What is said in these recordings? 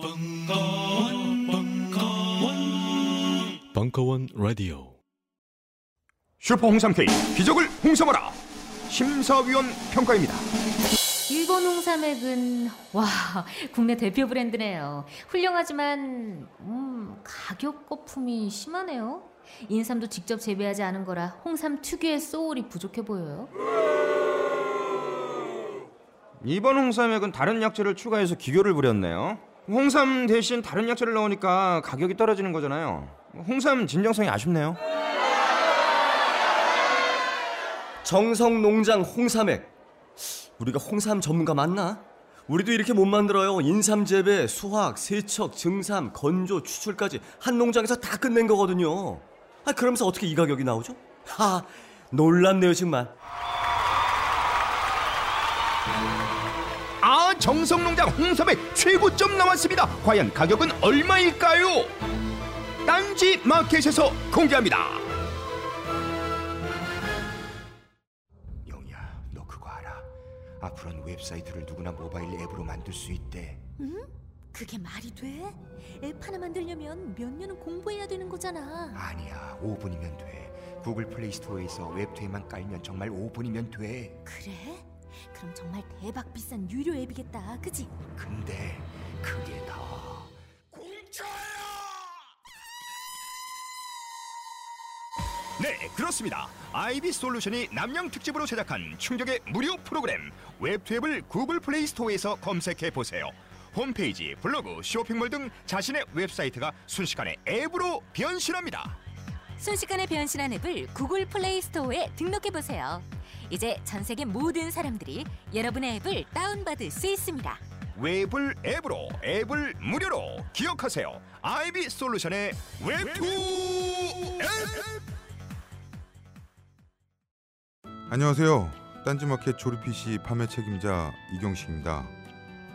벙커원, 벙커원, 벙커원 라디오. 슈퍼 홍삼 K 기적을 홍삼하라 심사위원 평가입니다. 일본 홍삼액은 와 국내 대표 브랜드네요. 훌륭하지만 음, 가격 거품이 심하네요. 인삼도 직접 재배하지 않은 거라 홍삼 특유의 소울이 부족해 보여요. 이번 홍삼액은 다른 약재를 추가해서 기교를 부렸네요. 홍삼 대신 다른 약재를 넣으니까 가격이 떨어지는 거잖아요. 홍삼 진정성이 아쉽네요. 정성 농장 홍삼액. 우리가 홍삼 전문가 맞나? 우리도 이렇게 못 만들어요. 인삼 재배, 수확, 세척, 증삼, 건조, 추출까지 한 농장에서 다 끝낸 거거든요. 아 그러면서 어떻게 이 가격이 나오죠? 하 놀랍네요 정말. 정성농장 홍삼액 최고점 나왔습니다. 과연 가격은 얼마일까요? 딴지 마켓에서 공개합니다. 영희야, 너 그거 알아? 앞으로는 웹사이트를 누구나 모바일 앱으로 만들 수 있대. 그게 말이 돼? 앱 하나 만들려면 몇 년은 공부해야 되는 거잖아. 아니야, 5분이면 돼. 구글 플레이 스토어에서 웹툰만 깔면 정말 5분이면 돼. 그래? 그럼 정말 대박 비싼 유료 앱이겠다, 그지? 근데 그게 다 공짜야! 네, 그렇습니다. 아이비 솔루션이 납량 특집으로 제작한 충격의 무료 프로그램 웹투앱을 구글 플레이 스토어에서 검색해 보세요. 홈페이지, 블로그, 쇼핑몰 등 자신의 웹사이트가 순식간에 앱으로 변신합니다. 순식간에 변신한 앱을 구글 플레이 스토어에 등록해 보세요. 이제 전 세계 모든 사람들이 여러분의 앱을 다운받을 수 있습니다. 웹을 앱으로, 앱을 무료로 기억하세요. 아이비 솔루션의 웹투 앱! 안녕하세요. 딴지마켓 조립 PC 판매 책임자 이경식입니다.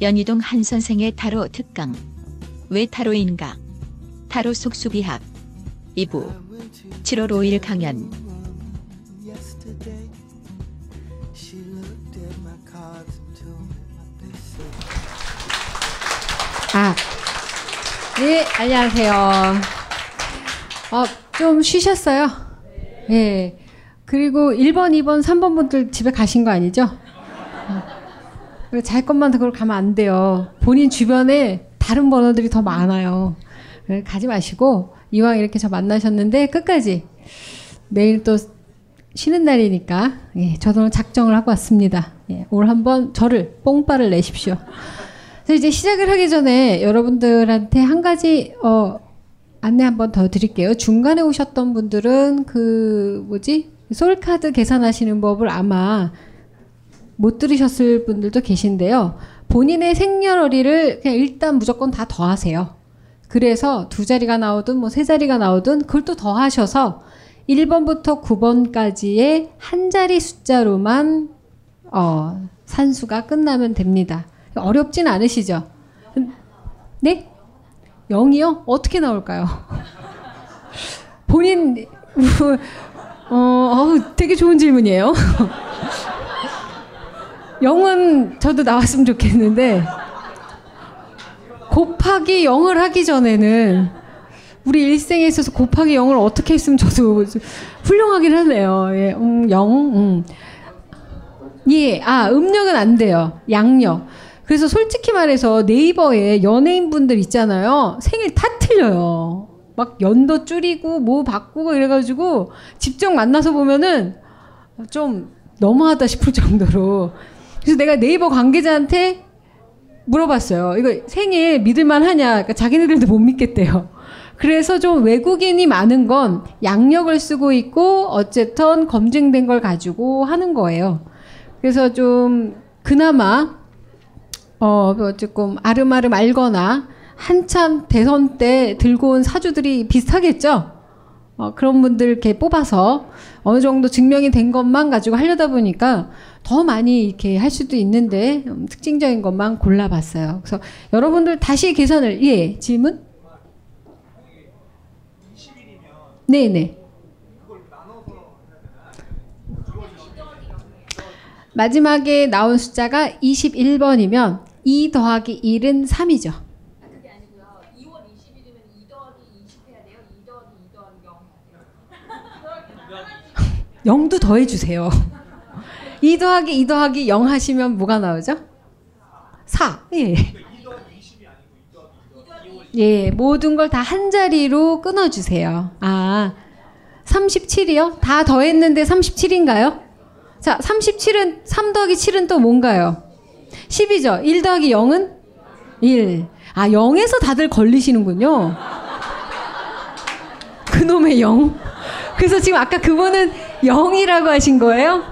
연희동 한 선생의 타로 특강 왜 타로인가 타로 속수비학 2부 7월 5일 강연 아, 네, 안녕하세요. 어, 좀 쉬셨어요? 예. 그리고 1번, 2번, 3번 분들 집에 가신 거 아니죠? 어. 잘 것만 그걸 가면 안 돼요. 본인 주변에 다른 번호들이 더 많아요. 예, 가지 마시고, 이왕 이렇게 저 만나셨는데, 끝까지. 내일 또 쉬는 날이니까, 예, 저도 작정을 하고 왔습니다. 예, 오늘 한번 저를 뽕빠를 내십시오. 그래서 이제 시작을 하기 전에 여러분들한테 한 가지 어, 안내 한번 더 드릴게요. 중간에 오셨던 분들은 그 뭐지 솔카드 계산하시는 법을 아마 못 들으셨을 분들도 계신데요. 본인의 생년월일을 그냥 일단 무조건 다 더하세요. 그래서 두 자리가 나오든 뭐 세 자리가 나오든 그걸 또 더하셔서 1번부터 9번까지의 한 자리 숫자로만 어, 산수가 끝나면 됩니다. 어렵진 않으시죠? 네? 0이요? 어떻게 나올까요? 본인 어, 어우, 되게 좋은 질문이에요. 0은 저도 나왔으면 좋겠는데 곱하기 0을 하기 전에는 우리 일생에 있어서 곱하기 0을 어떻게 했으면 저도 훌륭하긴 하네요. 예, 음, 0. 음. 예, 아, 음력은 안 돼요. 양력. 그래서 솔직히 말해서 네이버에 연예인분들 있잖아요. 생일 다 틀려요. 막 연도 줄이고 뭐 바꾸고 이래가지고 직접 만나서 보면은 좀 너무하다 싶을 정도로. 그래서 내가 네이버 관계자한테 물어봤어요. 이거 생일 믿을만 하냐? 그러니까 자기네들도 못 믿겠대요. 그래서 좀 외국인이 많은 건 양력을 쓰고 있고 어쨌든 검증된 걸 가지고 하는 거예요. 그래서 좀 그나마 어 조금 아름아름 알거나 한참 대선 때 들고 온 사주들이 비슷하겠죠. 어, 그런 분들 이렇게 뽑아서 어느 정도 증명이 된 것만 가지고 하려다 보니까 더 많이 이렇게 할 수도 있는데 음, 특징적인 것만 골라봤어요. 그래서 여러분들 다시 계산을 예 질문? 네네. 마지막에 나온 숫자가 21번이면 2 더하기 1은 3이죠. 0도 더해 주세요. 2 더하기 2 더하기 0 하시면 뭐가 나오죠? 4. 예. 예, 모든 걸 다 한 자리로 끊어 주세요. 아, 37이요? 다 더했는데 37인가요? 자, 37은, 3 더하기 7은 또 뭔가요? 10이죠? 1 더하기 0은? 1. 아, 0에서 다들 걸리시는군요. 그놈의 0. 그래서 지금 아까 그분은 0이라고 하신 거예요?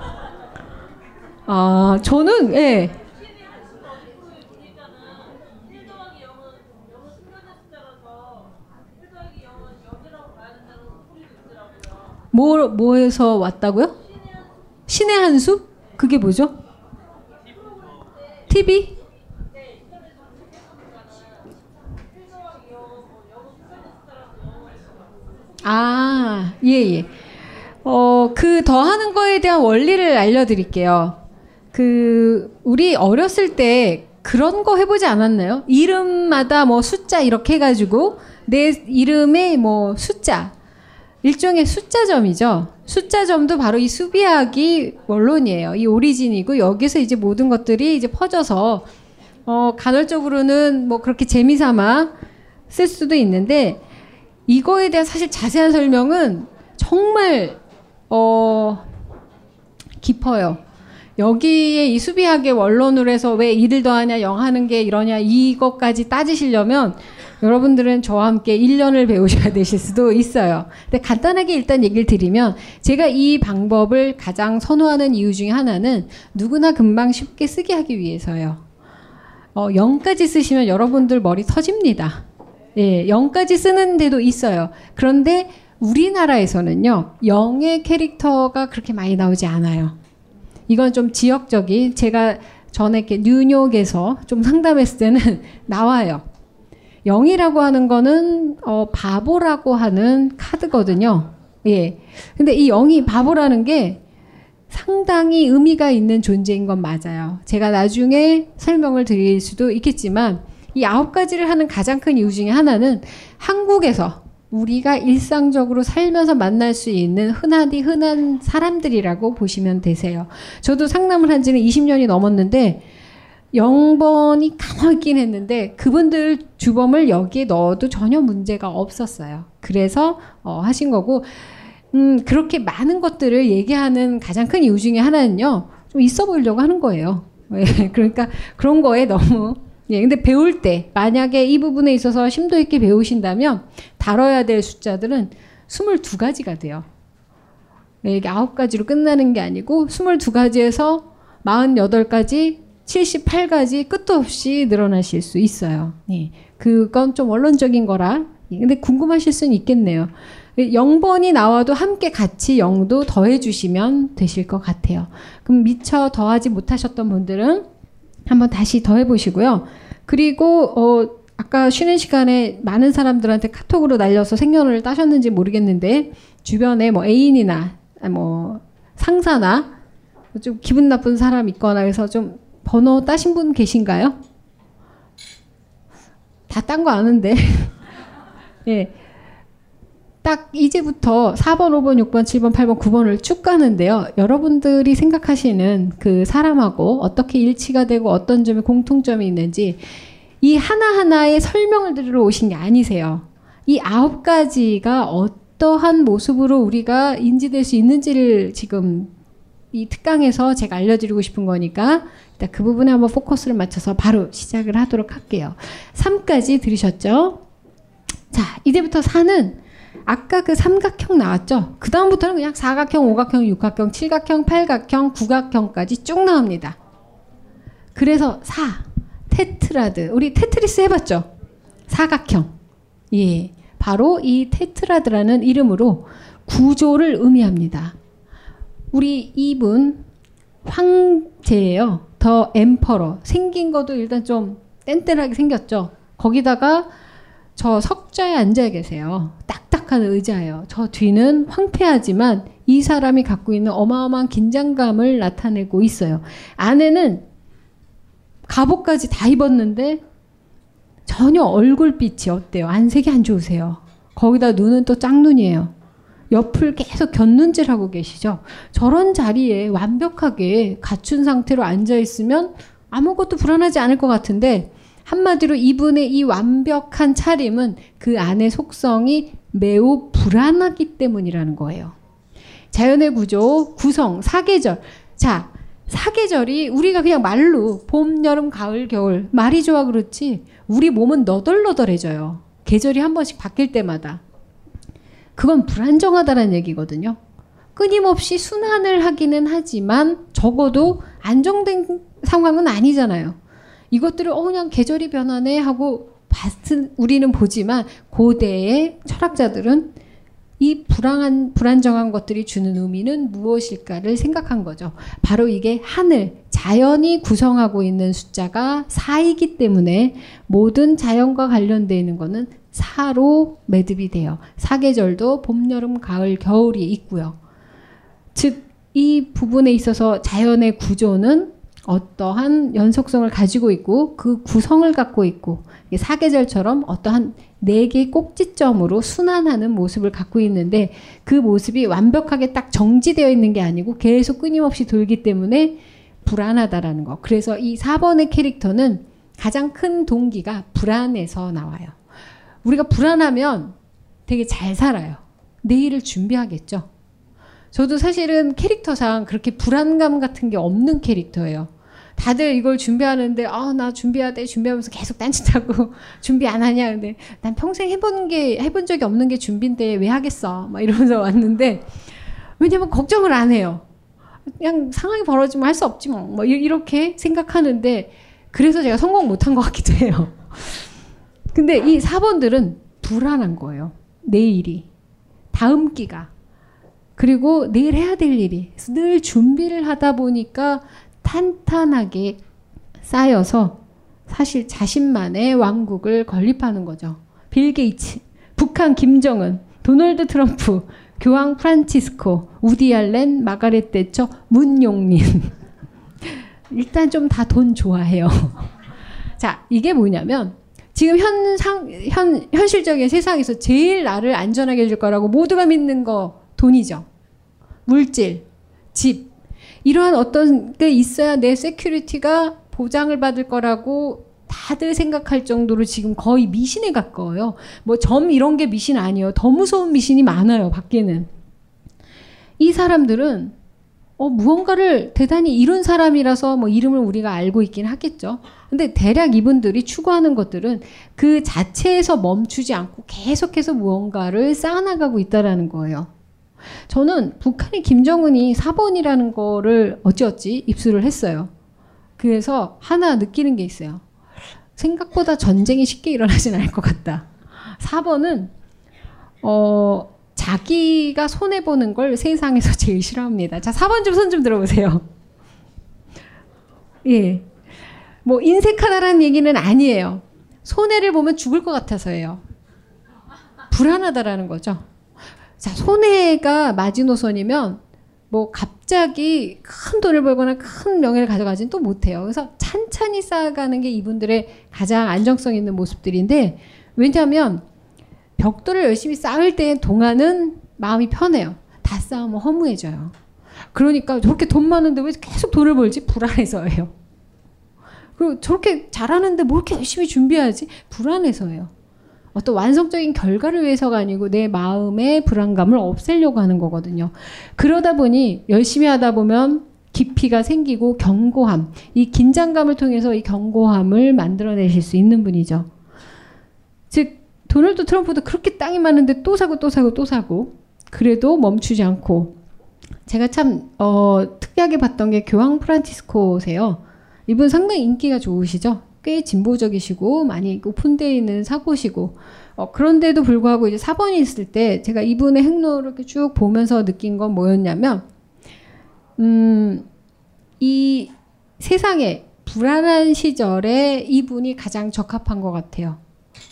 아, 저는, 예. 뭐, 뭐에서 왔다고요? 신의 한 수? 그게 뭐죠? TV? 아, 예, 예. 어, 그 더하는 거에 대한 원리를 알려드릴게요. 그, 우리 어렸을 때 그런 거 해보지 않았나요? 이름마다 뭐 숫자 이렇게 해가지고 내 이름에 뭐 숫자. 일종의 숫자점이죠. 숫자점도 바로 이 수비학이 원론이에요. 이 오리진이고 여기서 이제 모든 것들이 이제 퍼져서 어, 간헐적으로는 뭐 그렇게 재미삼아 쓸 수도 있는데 이거에 대한 사실 자세한 설명은 정말 어 깊어요. 여기에 이 수비학의 원론으로 해서 왜 이를 더하냐 영 하는 게 이러냐 이것까지 따지시려면 여러분들은 저와 함께 1년을 배우셔야 되실 수도 있어요. 근데 간단하게 일단 얘기를 드리면 제가 이 방법을 가장 선호하는 이유 중에 하나는 누구나 금방 쉽게 쓰게 하기 위해서요. 어, 0까지 쓰시면 여러분들 머리 터집니다. 예, 0까지 쓰는 데도 있어요. 그런데 우리나라에서는요, 0의 캐릭터가 그렇게 많이 나오지 않아요. 이건 좀 지역적인, 제가 전에 뉴욕에서 좀 상담했을 때는 나와요. 0이라고 하는 거는 어, 바보라고 하는 카드거든요. 예. 근데 이 0이 바보라는 게 상당히 의미가 있는 존재인 건 맞아요. 제가 나중에 설명을 드릴 수도 있겠지만 이 아홉 가지를 하는 가장 큰 이유 중에 하나는 한국에서 우리가 일상적으로 살면서 만날 수 있는 흔하디 흔한 사람들이라고 보시면 되세요. 저도 상담을 한 지는 20년이 넘었는데 0번이 까먹긴 했는데 그분들 주범을 여기에 넣어도 전혀 문제가 없었어요. 그래서 어, 하신 거고 음, 그렇게 많은 것들을 얘기하는 가장 큰 이유 중에 하나는요. 좀 있어 보이려고 하는 거예요. 예, 그러니까 그런 거에 너무 예, 근데 배울 때 만약에 이 부분에 있어서 심도 있게 배우신다면 다뤄야 될 숫자들은 22가지가 돼요. 예, 이게 9가지로 끝나는 게 아니고 22가지에서 48가지 78가지 끝도 없이 늘어나실 수 있어요. 예. 그건 좀 원론적인 거라. 예, 근데 궁금하실 수는 있겠네요. 0번이 나와도 함께 같이 0도 더해 주시면 되실 것 같아요. 그럼 미처 더하지 못하셨던 분들은 한번 다시 더해 보시고요. 그리고, 어, 아까 쉬는 시간에 많은 사람들한테 카톡으로 날려서 생년을 따셨는지 모르겠는데, 주변에 뭐 애인이나, 뭐, 상사나, 좀 기분 나쁜 사람 있거나 해서 좀 번호 따신 분 계신가요? 다 딴 거 아는데. 예. 딱 이제부터 4번, 5번, 6번, 7번, 8번, 9번을 쭉 가는데요. 여러분들이 생각하시는 그 사람하고 어떻게 일치가 되고 어떤 점에 공통점이 있는지 이 하나하나의 설명을 들으러 오신 게 아니세요. 이 아홉 가지가 어떠한 모습으로 우리가 인지될 수 있는지를 지금 이 특강에서 제가 알려드리고 싶은 거니까 일단 그 부분에 한번 포커스를 맞춰서 바로 시작을 하도록 할게요. 3까지 들으셨죠? 자, 이제부터 4는 아까 그 삼각형 나왔죠? 그 다음부터는 그냥 사각형, 오각형, 육각형, 칠각형, 팔각형, 구각형까지 쭉 나옵니다. 그래서 4, tetrad. 우리 테트리스 해봤죠? 사각형. 예. 바로 이 tetrad라는 이름으로 구조를 의미합니다. 우리 이분 황제예요. 더 엠퍼러. 생긴 것도 일단 좀 뗀뗀하게 생겼죠. 거기다가 저 석좌에 앉아 계세요. 딱딱한 의자예요. 저 뒤는 황폐하지만 이 사람이 갖고 있는 어마어마한 긴장감을 나타내고 있어요. 안에는 갑옷까지 다 입었는데 전혀 얼굴빛이 어때요? 안색이 안 좋으세요. 거기다 눈은 또 짝눈이에요. 옆을 계속 곁눈질하고 계시죠. 저런 자리에 완벽하게 갖춘 상태로 앉아 있으면 아무것도 불안하지 않을 것 같은데 한마디로 이분의 이 완벽한 차림은 그 안의 속성이 매우 불안하기 때문이라는 거예요. 자연의 구조, 구성, 사계절. 자, 사계절이 우리가 그냥 말로 봄, 여름, 가을, 겨울 말이 좋아 그렇지 우리 몸은 너덜너덜해져요. 계절이 한 번씩 바뀔 때마다. 그건 불안정하다는 얘기거든요. 끊임없이 순환을 하기는 하지만 적어도 안정된 상황은 아니잖아요. 이것들을 어 그냥 계절이 변하네 하고 봤은 우리는 보지만 고대의 철학자들은 이 불안한 불안정한 것들이 주는 의미는 무엇일까를 생각한 거죠. 바로 이게 하늘, 자연이 구성하고 있는 숫자가 4이기 때문에 모든 자연과 관련되어 있는 거는 4로 매듭이 돼요. 사계절도 봄, 여름, 가을, 겨울이 있고요. 즉, 이 부분에 있어서 자연의 구조는 어떠한 연속성을 가지고 있고 그 구성을 갖고 있고 사계절처럼 어떠한 네 개의 꼭지점으로 순환하는 모습을 갖고 있는데 그 모습이 완벽하게 딱 정지되어 있는 게 아니고 계속 끊임없이 돌기 때문에 불안하다라는 거. 그래서 이 4번의 캐릭터는 가장 큰 동기가 불안에서 나와요. 우리가 불안하면 되게 잘 살아요. 내일을 준비하겠죠. 저도 사실은 캐릭터상 그렇게 불안감 같은 게 없는 캐릭터예요. 다들 이걸 준비하는데 아 나 준비해야 돼 준비하면서 계속 딴짓하고 준비 안 하냐? 근데 난 평생 해본 게 해본 적이 없는 게 준비인데 왜 하겠어? 막 이러면서 왔는데 왜냐면 걱정을 안 해요. 그냥 상황이 벌어지면 할 수 없지 뭐, 뭐 이렇게 생각하는데 그래서 제가 성공 못한 것 같기도 해요. 근데 이 4번들은 불안한 거예요. 내일이. 다음 끼가. 그리고 내일 해야 될 일이. 늘 준비를 하다 보니까 탄탄하게 쌓여서 사실 자신만의 왕국을 건립하는 거죠. 빌 게이츠, 북한 김정은, 도널드 트럼프, 교황 프란치스코, 우디 알렌, 마가렛 대처, 문용린. 일단 좀 다 돈 좋아해요. 자, 이게 뭐냐면 지금 현상 현 현실적인 세상에서 제일 나를 안전하게 해줄 거라고 모두가 믿는 거 돈이죠. 물질, 집, 이러한 어떤 게 있어야 내 security가 보장을 받을 거라고 다들 생각할 정도로 지금 거의 미신에 가까워요. 뭐 점 이런 게 미신 아니에요. 더 무서운 미신이 많아요. 밖에는. 이 사람들은 어, 무언가를 대단히 이룬 사람이라서 뭐 이름을 우리가 알고 있긴 하겠죠. 근데 대략 이분들이 추구하는 것들은 그 자체에서 멈추지 않고 계속해서 무언가를 쌓아나가고 있다라는 거예요. 저는 북한의 김정은이 4번이라는 거를 어찌어찌 입수를 했어요. 그래서 하나 느끼는 게 있어요. 생각보다 전쟁이 쉽게 일어나진 않을 것 같다. 4번은 어, 자기가 손해 보는 걸 세상에서 제일 싫어합니다. 자, 4번 좀 손좀 들어보세요. 예. 뭐 인색하다라는 얘기는 아니에요. 손해를 보면 죽을 것 같아서예요. 불안하다라는 거죠. 자, 손해가 마지노선이면 뭐 갑자기 큰 돈을 벌거나 큰 명예를 가져가지는 또 못해요. 그래서 찬찬히 쌓아가는 게 이분들의 가장 안정성 있는 모습들인데 왜냐하면 벽돌을 열심히 쌓을 때 동안은 마음이 편해요. 다 쌓으면 허무해져요. 그러니까 저렇게 돈 많은데 왜 계속 돈을 벌지? 불안해서예요. 그리고 저렇게 잘하는데 뭐 이렇게 열심히 준비하지? 불안해서예요. 어떤 완성적인 결과를 위해서가 아니고 내 마음의 불안감을 없애려고 하는 거거든요. 그러다 보니 열심히 하다 보면 깊이가 생기고 견고함, 이 긴장감을 통해서 이 견고함을 만들어내실 수 있는 분이죠. 즉 도널드 트럼프도 그렇게 땅이 많은데 또 사고 또 사고 또 사고 그래도 멈추지 않고 제가 참 어, 특이하게 봤던 게 교황 프란치스코세요. 이분 상당히 인기가 좋으시죠. 꽤 진보적이시고 많이 오픈되어 있는 사고시고 어, 그런데도 불구하고 이제 사번이 있을 때 제가 이분의 행로를 이렇게 쭉 보면서 느낀 건 뭐였냐면 음, 이 세상에 불안한 시절에 이분이 가장 적합한 것 같아요.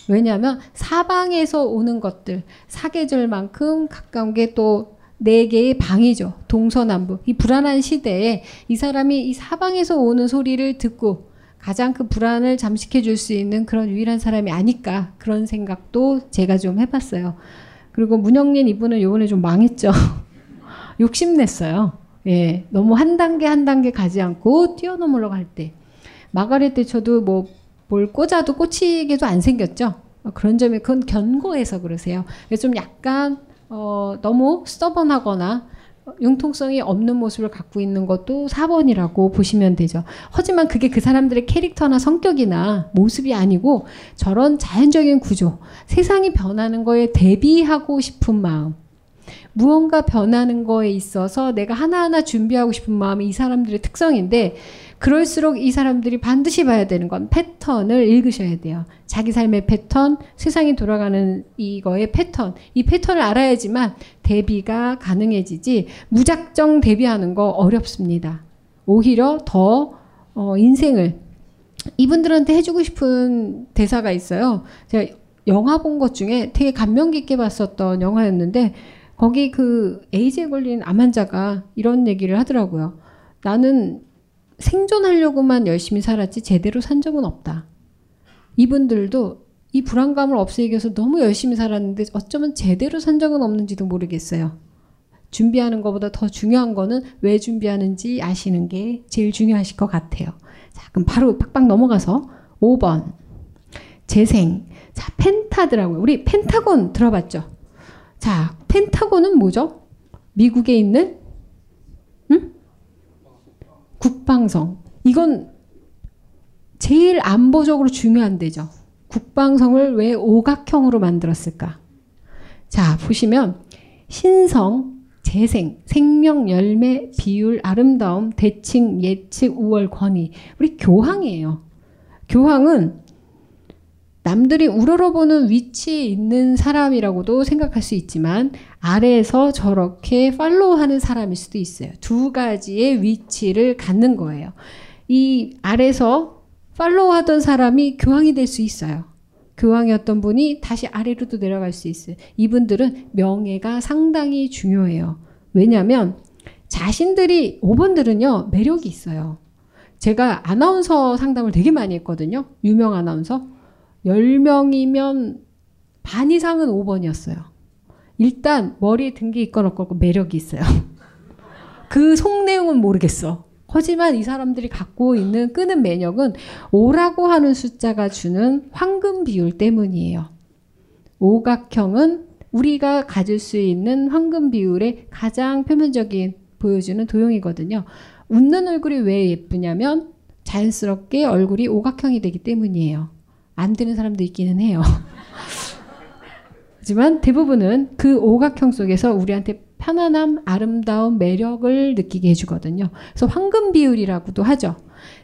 왜냐하면 사방에서 오는 것들 사계절만큼 가까운 게 또 네 개의 방이죠. 동서남북. 이 불안한 시대에 이 사람이 이 사방에서 오는 소리를 듣고 가장 그 불안을 잠식해 줄 수 있는 그런 유일한 사람이 아닐까 그런 생각도 제가 좀 해봤어요. 그리고 문영린 이분은 요번에 좀 망했죠. 욕심냈어요. 예, 너무 한 단계 한 단계 가지 않고 뛰어넘으려고 할 때. 마가렛 대처도 뭐 뭘 꽂아도 꽂히게도 안 생겼죠. 어, 그런 점에 그건 견고해서 그러세요. 좀 약간 어, 너무 스터번하거나 융통성이 없는 모습을 갖고 있는 것도 4번이라고 보시면 되죠. 하지만 그게 그 사람들의 캐릭터나 성격이나 모습이 아니고 저런 자연적인 구조, 세상이 변하는 거에 대비하고 싶은 마음, 무언가 변하는 거에 있어서 내가 하나하나 준비하고 싶은 마음이 이 사람들의 특성인데 그럴수록 이 사람들이 반드시 봐야 되는 건 패턴을 읽으셔야 돼요. 자기 삶의 패턴, 세상이 돌아가는 이거의 패턴. 이 패턴을 알아야지만 대비가 가능해지지 무작정 대비하는 거 어렵습니다. 오히려 더 어, 인생을 이분들한테 해주고 싶은 대사가 있어요. 제가 영화 본 것 중에 되게 감명 깊게 봤었던 영화였는데 거기 그 에이즈에 걸린 암 환자가 이런 얘기를 하더라고요. 나는 생존하려고만 열심히 살았지 제대로 산 적은 없다. 이분들도 이 불안감을 없애기 위해서 너무 열심히 살았는데 어쩌면 제대로 산 적은 없는지도 모르겠어요. 준비하는 것보다 더 중요한 거는 왜 준비하는지 아시는 게 제일 중요하실 것 같아요. 자, 그럼 바로 팍팍 넘어가서 5번. 재생. 자, 펜타더라고요. 우리 펜타곤 들어봤죠? 자, 펜타곤은 뭐죠? 미국에 있는 응? 국방성. 이건 제일 안보적으로 중요한 데죠. 국방성을 왜 오각형으로 만들었을까? 자, 보시면 신성, 재생, 생명, 열매, 비율, 아름다움, 대칭, 예측, 우월, 권위. 우리 교황이에요. 교황은 남들이 우러러보는 위치에 있는 사람이라고도 생각할 수 있지만 아래에서 저렇게 팔로우하는 사람일 수도 있어요. 두 가지의 위치를 갖는 거예요. 이 아래서 팔로우하던 사람이 교황이 될 수 있어요. 교황이었던 분이 다시 아래로도 내려갈 수 있어요. 이분들은 명예가 상당히 중요해요. 왜냐하면 자신들이 5번들은요 매력이 있어요. 제가 아나운서 상담을 되게 많이 했거든요. 유명 아나운서. 10명이면 반 이상은 5번이었어요. 일단 머리에 든게 있건 없건 매력이 있어요. 그 속내용은 모르겠어. 하지만 이 사람들이 갖고 있는 끄는 매력은 5라고 하는 숫자가 주는 황금 비율 때문이에요. 오각형은 우리가 가질 수 있는 황금 비율의 가장 표면적인 보여주는 도형이거든요. 웃는 얼굴이 왜 예쁘냐면 자연스럽게 얼굴이 오각형이 되기 때문이에요. 안 되는 사람도 있기는 해요. 하지만 대부분은 그 오각형 속에서 우리한테 편안함, 아름다움, 매력을 느끼게 해주거든요. 그래서 황금 비율이라고도 하죠.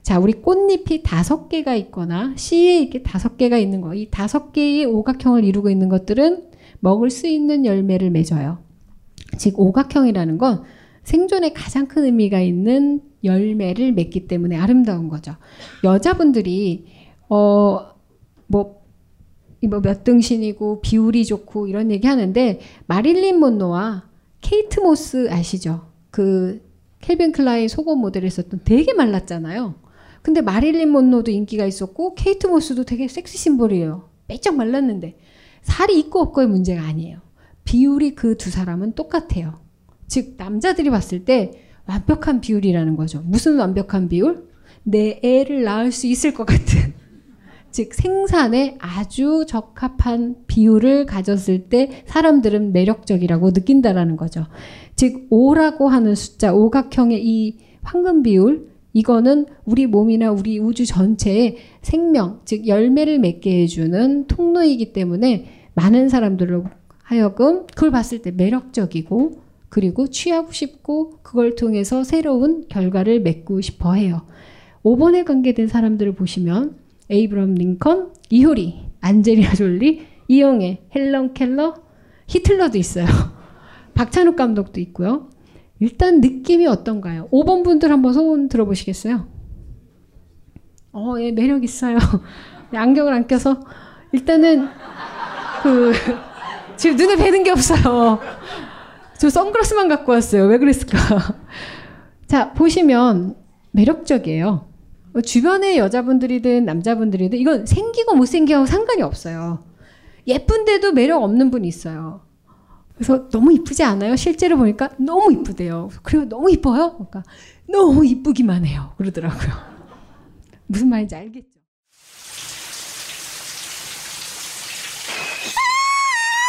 자, 우리 꽃잎이 다섯 개가 있거나 씨에 이렇게 다섯 개가 있는 거, 이 다섯 개의 오각형을 이루고 있는 것들은 먹을 수 있는 열매를 맺어요. 즉, 오각형이라는 건 생존에 가장 큰 의미가 있는 열매를 맺기 때문에 아름다운 거죠. 여자분들이, 어, 뭐, 뭐몇 등신이고 비율이 좋고 이런 얘기 하는데 마릴린 먼로와 케이트 모스 아시죠? 그 켈빈 클라인 속옷 모델을 했었던 되게 말랐잖아요. 근데 마릴린 먼로도 인기가 있었고 케이트 모스도 되게 sexy symbol이에요. 빼쩍 말랐는데 살이 있고 없고의 문제가 아니에요. 비율이 그 두 사람은 똑같아요. 즉 남자들이 봤을 때 완벽한 비율이라는 거죠. 무슨 완벽한 비율? 내 애를 낳을 수 있을 것 같은. 즉 생산에 아주 적합한 비율을 가졌을 때 사람들은 매력적이라고 느낀다라는 거죠. 즉 5라고 하는 숫자, 오각형의 이 황금 비율 이거는 우리 몸이나 우리 우주 전체의 생명, 즉 열매를 맺게 해주는 통로이기 때문에 많은 사람들로 하여금 그걸 봤을 때 매력적이고 그리고 취하고 싶고 그걸 통해서 새로운 결과를 맺고 싶어 해요. 5번에 관계된 사람들을 보시면 에이브럼 링컨, 이효리, 안젤리나 졸리, 이영애, 헬런 켈러, 히틀러도 있어요. 박찬욱 감독도 있고요. 일단 느낌이 어떤가요? 5번 분들 한번 소원 들어보시겠어요? 어, 예, 매력 있어요. 안경을 안 껴서 일단은 그 지금 눈에 뵈는 게 없어요. 저 선글라스만 갖고 왔어요. 왜 그랬을까? 자, 보시면 매력적이에요. 주변의 여자분들이든 남자분들이든 이건 생기고 못생기고 상관이 없어요. 예쁜데도 매력 없는 분이 있어요. 그래서 너무 이쁘지 않아요? 실제로 보니까 너무 이쁘대요. 그리고 너무 이뻐요? 그러니까 너무 이쁘기만 해요. 그러더라고요. 무슨 말인지 알겠죠?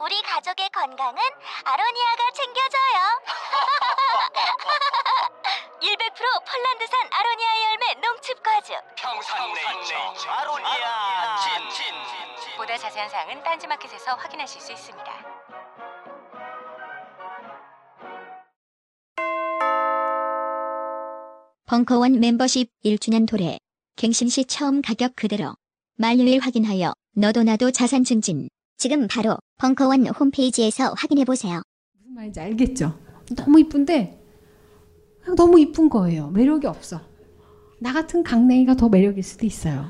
우리 가족의 건강은 아로니아가 챙겨줘요. 100% 폴란드산 아로니아 열매 농축 과즙. 평산 네이처 아로니아 친 보다 자세한 사항은 딴지마켓에서 확인하실 수 있습니다. 벙커원 멤버십 1주년 도래. 갱신 시 처음 가격 그대로. 만료일 확인하여 너도 나도 자산 증진. 지금 바로 벙커원 홈페이지에서 확인해 보세요. 무슨 말인지 알겠죠? 너무 이쁜데 그냥 너무 이쁜 거예요. 매력이 없어. 나 같은 강냉이가 더 매력일 수도 있어요.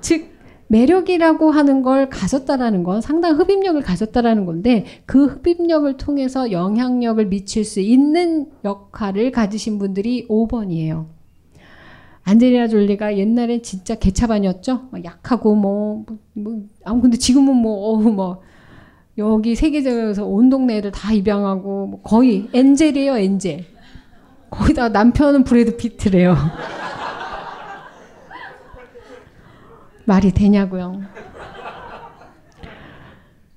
즉 매력이라고 하는 걸 가졌다라는 건 상당한 흡입력을 가졌다라는 건데 그 흡입력을 통해서 영향력을 미칠 수 있는 역할을 가지신 분들이 5번이에요. 안젤리나 졸리가 옛날엔 진짜 개차반이었죠. 막 약하고 뭐, 뭐, 아 근데 지금은 뭐 어우 뭐 여기 세계적에서 온 동네 애들 다 입양하고 뭐 거의 엔젤이에요 엔젤. 거기다 남편은 브래드 피트래요. 말이 되냐고요.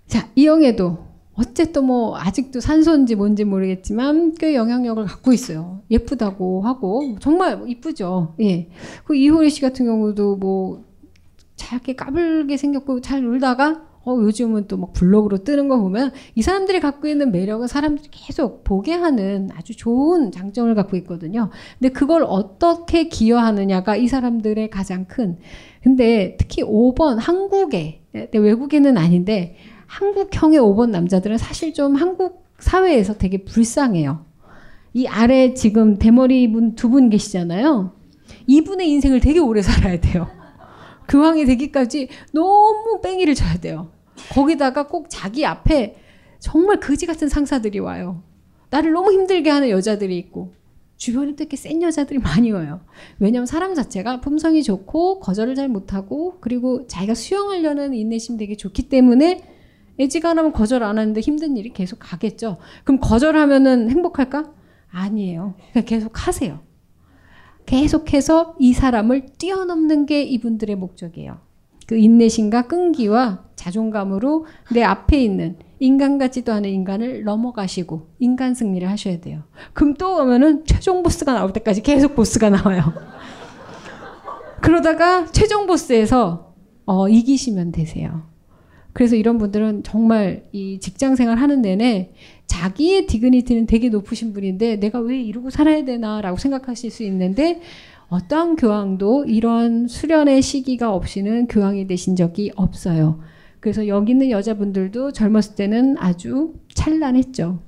자, 이영애도 어쨌든 뭐 아직도 산소인지 뭔지 모르겠지만 꽤 영향력을 갖고 있어요. 예쁘다고 하고 정말 이쁘죠. 예. 그 이효리 씨 같은 경우도 뭐 잘게 까불게 생겼고 잘 놀다가 어 요즘은 또 막 블로그로 뜨는 거 보면 이 사람들이 갖고 있는 매력은 사람들이 계속 보게 하는 아주 좋은 장점을 갖고 있거든요. 근데 그걸 어떻게 기여하느냐가 이 사람들의 가장 큰 근데 특히 5번 한국에 외국에는 아닌데 한국형의 5번 남자들은 사실 좀 한국 사회에서 되게 불쌍해요. 이 아래 지금 대머리 분 두 분 계시잖아요. 이분의 인생을 되게 오래 살아야 돼요. 교황이 되기까지 너무 뺑이를 쳐야 돼요. 거기다가 꼭 자기 앞에 정말 거지 같은 상사들이 와요. 나를 너무 힘들게 하는 여자들이 있고 주변에 또 이렇게 센 여자들이 많이 와요. 왜냐면 사람 자체가 품성이 좋고 거절을 잘 못하고 그리고 자기가 수용하려는 인내심 되게 좋기 때문에 애지간하면 거절 안 하는데 힘든 일이 계속 가겠죠. 그럼 거절하면은 행복할까? 아니에요. 그냥 계속 하세요. 계속해서 이 사람을 뛰어넘는 게 이분들의 목적이에요. 그 인내심과 끈기와 자존감으로 내 앞에 있는 인간 같지도 않은 인간을 넘어가시고 인간 승리를 하셔야 돼요. 그럼 또 오면은 최종 보스가 나올 때까지 계속 보스가 나와요. 그러다가 최종 보스에서 어, 이기시면 되세요. 그래서 이런 분들은 정말 이 직장 생활 하는 내내 자기의 디그니티는 되게 높으신 분인데 내가 왜 이러고 살아야 되나라고 생각하실 수 있는데 어떠한 교황도 이런 수련의 시기가 없이는 교황이 되신 적이 없어요. 그래서 여기 있는 여자분들도 젊었을 때는 아주 찬란했죠.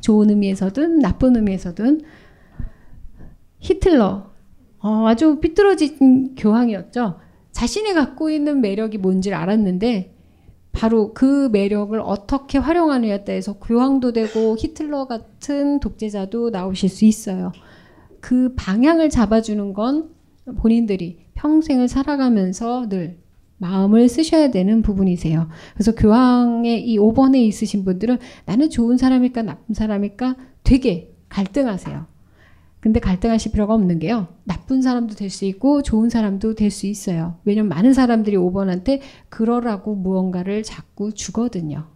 좋은 의미에서든 나쁜 의미에서든 히틀러 어, 아주 삐뚤어진 교황이었죠. 자신이 갖고 있는 매력이 뭔지를 알았는데 바로 그 매력을 어떻게 활용하느냐에 따라서 교황도 되고 히틀러 같은 독재자도 나오실 수 있어요. 그 방향을 잡아주는 건 본인들이 평생을 살아가면서 늘 마음을 쓰셔야 되는 부분이세요. 그래서 교황의 이 5번에 있으신 분들은 나는 좋은 사람일까 나쁜 사람일까 되게 갈등하세요. 근데 갈등하실 필요가 없는 게요. 나쁜 사람도 될 수 있고 좋은 사람도 될 수 있어요. 왜냐면 많은 사람들이 5번한테 그러라고 무언가를 자꾸 주거든요.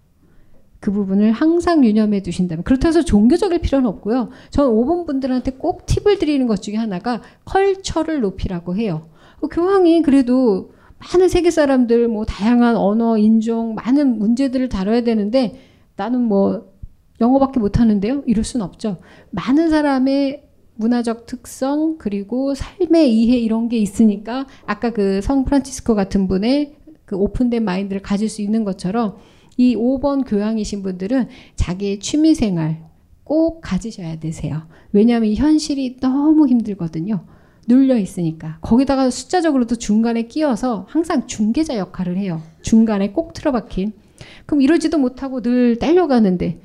그 부분을 항상 유념해 두신다면 그렇다고 해서 종교적일 필요는 없고요. 저는 5번 분들한테 꼭 팁을 드리는 것 중에 하나가 컬처를 높이라고 해요. 어, 교황이 그래도 많은 세계 사람들 뭐 다양한 언어, 인종, 많은 문제들을 다뤄야 되는데 나는 뭐 영어밖에 못 하는데요. 이럴 수는 없죠. 많은 사람의 문화적 특성 그리고 삶의 이해 이런 게 있으니까 아까 그 성 프란치스코 같은 분의 그 오픈된 마인드를 가질 수 있는 것처럼 이 5번 교황이신 분들은 자기의 취미 생활 꼭 가지셔야 되세요. 왜냐하면 이 현실이 너무 힘들거든요. 눌려 있으니까. 거기다가 숫자적으로도 중간에 끼어서 항상 중개자 역할을 해요. 중간에 꼭 틀어박힌. 그럼 이러지도 못하고 늘 딸려가는데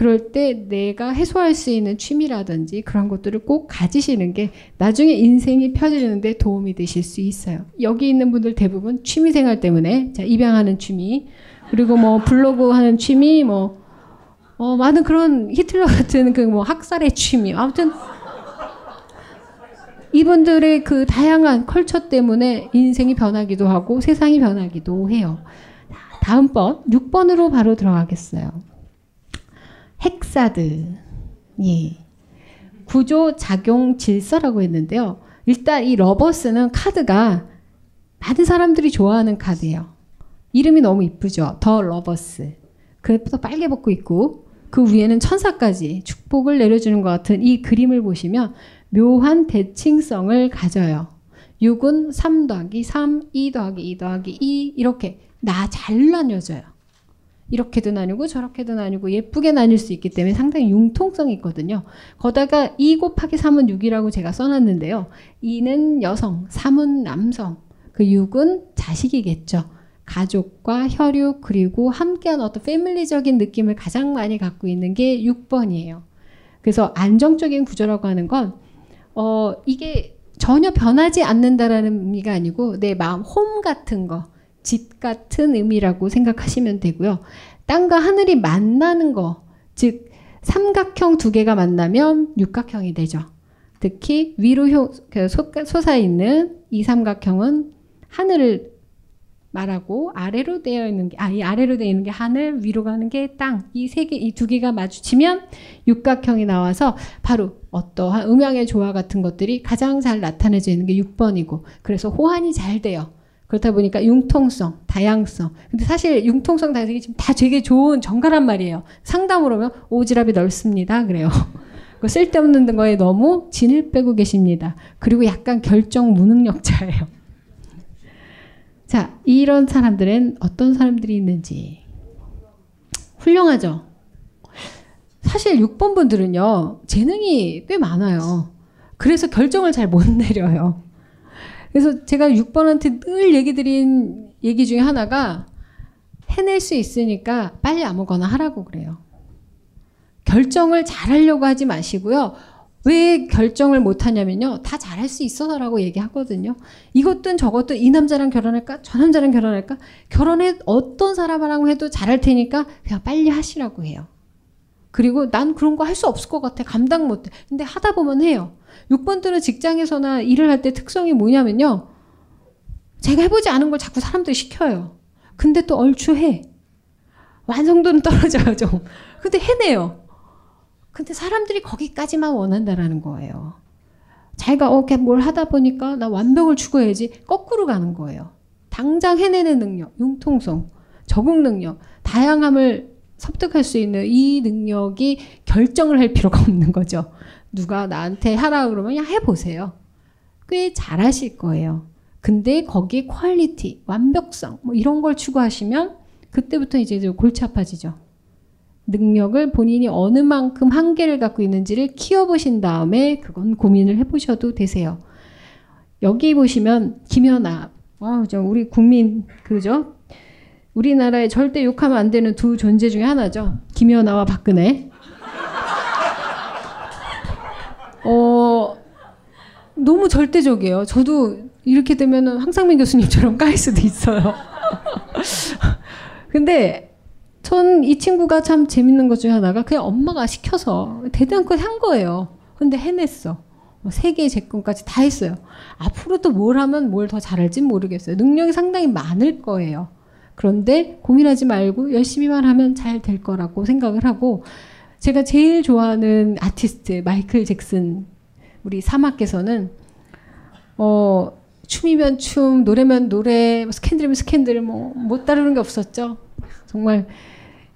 그럴 때 내가 해소할 수 있는 취미라든지 그런 것들을 꼭 가지시는 게 나중에 인생이 펴지는데 도움이 되실 수 있어요. 여기 있는 분들 대부분 취미 생활 때문에 자, 입양하는 취미 그리고 뭐 블로그 하는 취미 뭐 어, 많은 그런 히틀러 같은 그 뭐 학살의 취미 아무튼 이분들의 그 다양한 컬처 때문에 인생이 변하기도 하고 세상이 변하기도 해요. 다음 번 6번으로 바로 들어가겠어요. hexad. 예. 구조 작용 질서라고 했는데요. 일단 이 Lovers는 카드가 많은 사람들이 좋아하는 카드예요. 이름이 너무 이쁘죠. The Lovers. 그래서 빨개 벗고 있고 그 위에는 천사까지 축복을 내려주는 것 같은 이 그림을 보시면 묘한 대칭성을 가져요. 6은 3 더하기 3, 2 더하기 2 더하기 2 이렇게 나 잘 나뉘어져요. 이렇게도 나뉘고 저렇게도 나뉘고 예쁘게 나뉠 수 있기 때문에 상당히 융통성이 있거든요. 거다가 2 곱하기 3은 6이라고 제가 써놨는데요. 2는 여성, 3은 남성, 그 6은 자식이겠죠. 가족과 혈육 그리고 함께한 어떤 패밀리적인 느낌을 가장 많이 갖고 있는 게 6번이에요. 그래서 안정적인 구조라고 하는 건 어, 이게 전혀 변하지 않는다라는 의미가 아니고 내 마음 홈 같은 거, 집 같은 의미라고 생각하시면 되고요. 땅과 하늘이 만나는 거, 즉 삼각형 두 개가 만나면 육각형이 되죠. 특히 위로 효, 그 솟아 있는 이 삼각형은 하늘을 말하고 아래로 되어 있는 게, 아, 이 아래로 되어 있는 게 하늘, 위로 가는 게 땅. 이 세 개, 이 두 개가 마주치면 육각형이 나와서 바로 어떠한 음양의 조화 같은 것들이 가장 잘 나타내져 있는 게 6번이고, 그래서 호환이 잘 돼요. 그렇다 보니까 융통성, 다양성. 근데 사실 융통성, 다양성이 지금 다 되게 좋은 정갈한 말이에요. 상담으로 오면 오지랖이 넓습니다. 그래요. 그 쓸데없는 거에 너무 진을 빼고 계십니다. 그리고 약간 결정 무능력자예요. 자, 이런 사람들은 어떤 사람들이 있는지. 훌륭하죠? 사실 6번 분들은요, 재능이 꽤 많아요. 그래서 결정을 잘 못 내려요. 그래서 제가 6번한테 늘 얘기 드린 얘기 중에 하나가 해낼 수 있으니까 빨리 아무거나 하라고 그래요. 결정을 잘 하려고 하지 마시고요. 왜 결정을 못 하냐면요. 다 잘할 수 있어서라고 얘기하거든요. 이것든 저것든 이 남자랑 결혼할까? 저 남자랑 결혼할까? 결혼해 어떤 사람이랑 해도 잘할 테니까 그냥 빨리 하시라고 해요. 그리고 난 그런 거 할 수 없을 것 같아. 감당 못 해. 근데 하다 보면 해요. 6번들은 직장에서나 일을 할 때 특성이 뭐냐면요. 제가 해보지 않은 걸 자꾸 사람들이 시켜요. 근데 또 얼추 해. 완성도는 떨어져요, 좀. 근데 해내요. 근데 사람들이 거기까지만 원한다라는 거예요. 자기가 어, 뭘 하다 보니까 나 완벽을 추구해야지 거꾸로 가는 거예요. 당장 해내는 능력, 융통성, 적응 능력, 다양함을 습득할 수 있는 이 능력이 결정을 할 필요가 없는 거죠. 누가 나한테 하라 그러면 그냥 해보세요. 꽤 잘하실 거예요. 근데 거기 quality, 완벽성 뭐 이런 걸 추구하시면 그때부터 이제 골치 아파지죠. 능력을 본인이 어느 만큼 한계를 갖고 있는지를 키워보신 다음에 그건 고민을 해보셔도 되세요. 여기 보시면 김연아, 아, 저 우리 국민 그죠? 우리나라에 절대 욕하면 안 되는 두 존재 중에 하나죠. 김연아와 박근혜. 어, 너무 절대적이에요. 저도 이렇게 되면 황상민 교수님처럼 까일 수도 있어요. 근데 전 이 친구가 참 재밌는 것 중에 하나가 그냥 엄마가 시켜서 대단한 한 거예요. 근데 해냈어. 뭐 세계 재권까지 다 했어요. 앞으로도 뭘 하면 뭘 더 잘할지 모르겠어요. 능력이 상당히 많을 거예요. 그런데 고민하지 말고 열심히만 하면 잘 될 거라고 생각을 하고 제가 제일 좋아하는 아티스트 마이클 잭슨 우리 사막께서는 어 춤이면 춤, 노래면 노래, 뭐 스캔들이면 스캔들 뭐 못 다루는 게 없었죠. 정말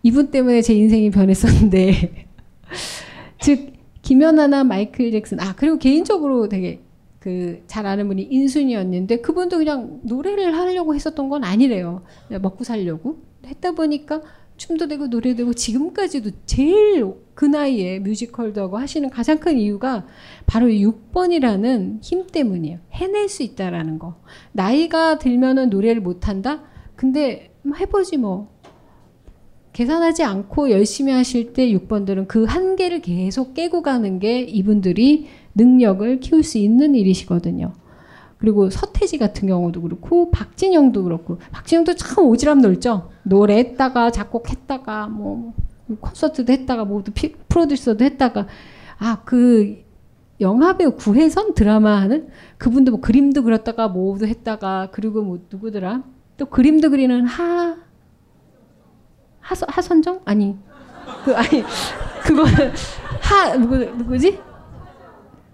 이분 때문에 제 인생이 변했었는데 즉 김연아나 마이클 잭슨 아 그리고 개인적으로 되게 그 잘 아는 분이 인순이었는데 그분도 그냥 노래를 하려고 했었던 건 아니래요. 먹고 살려고 했다 보니까 춤도 되고 노래도 되고 지금까지도 제일 그 나이에 뮤지컬도 하고 하시는 가장 큰 이유가 바로 6번이라는 힘 때문이에요. 해낼 수 있다라는 거. 나이가 들면은 노래를 못 한다? 근데 뭐 해보지 뭐. 계산하지 않고 열심히 하실 때 6번들은 그 한계를 계속 깨고 가는 게 이분들이 능력을 키울 수 있는 일이시거든요. 그리고 서태지 같은 경우도 그렇고 박진영도 그렇고. 박진영도 참 오지랖 넓죠. 노래했다가 작곡했다가 뭐 콘서트도 했다가 모두 피, 프로듀서도 했다가. 아 그 영화배우 구혜선 드라마 하는 그분도 뭐 그림도 그렸다가 뭐도 했다가 그리고 뭐 누구더라? 또 그림도 그리는 하 하선 하선정? 아니 그 아니 그거는 하 누구 누구지?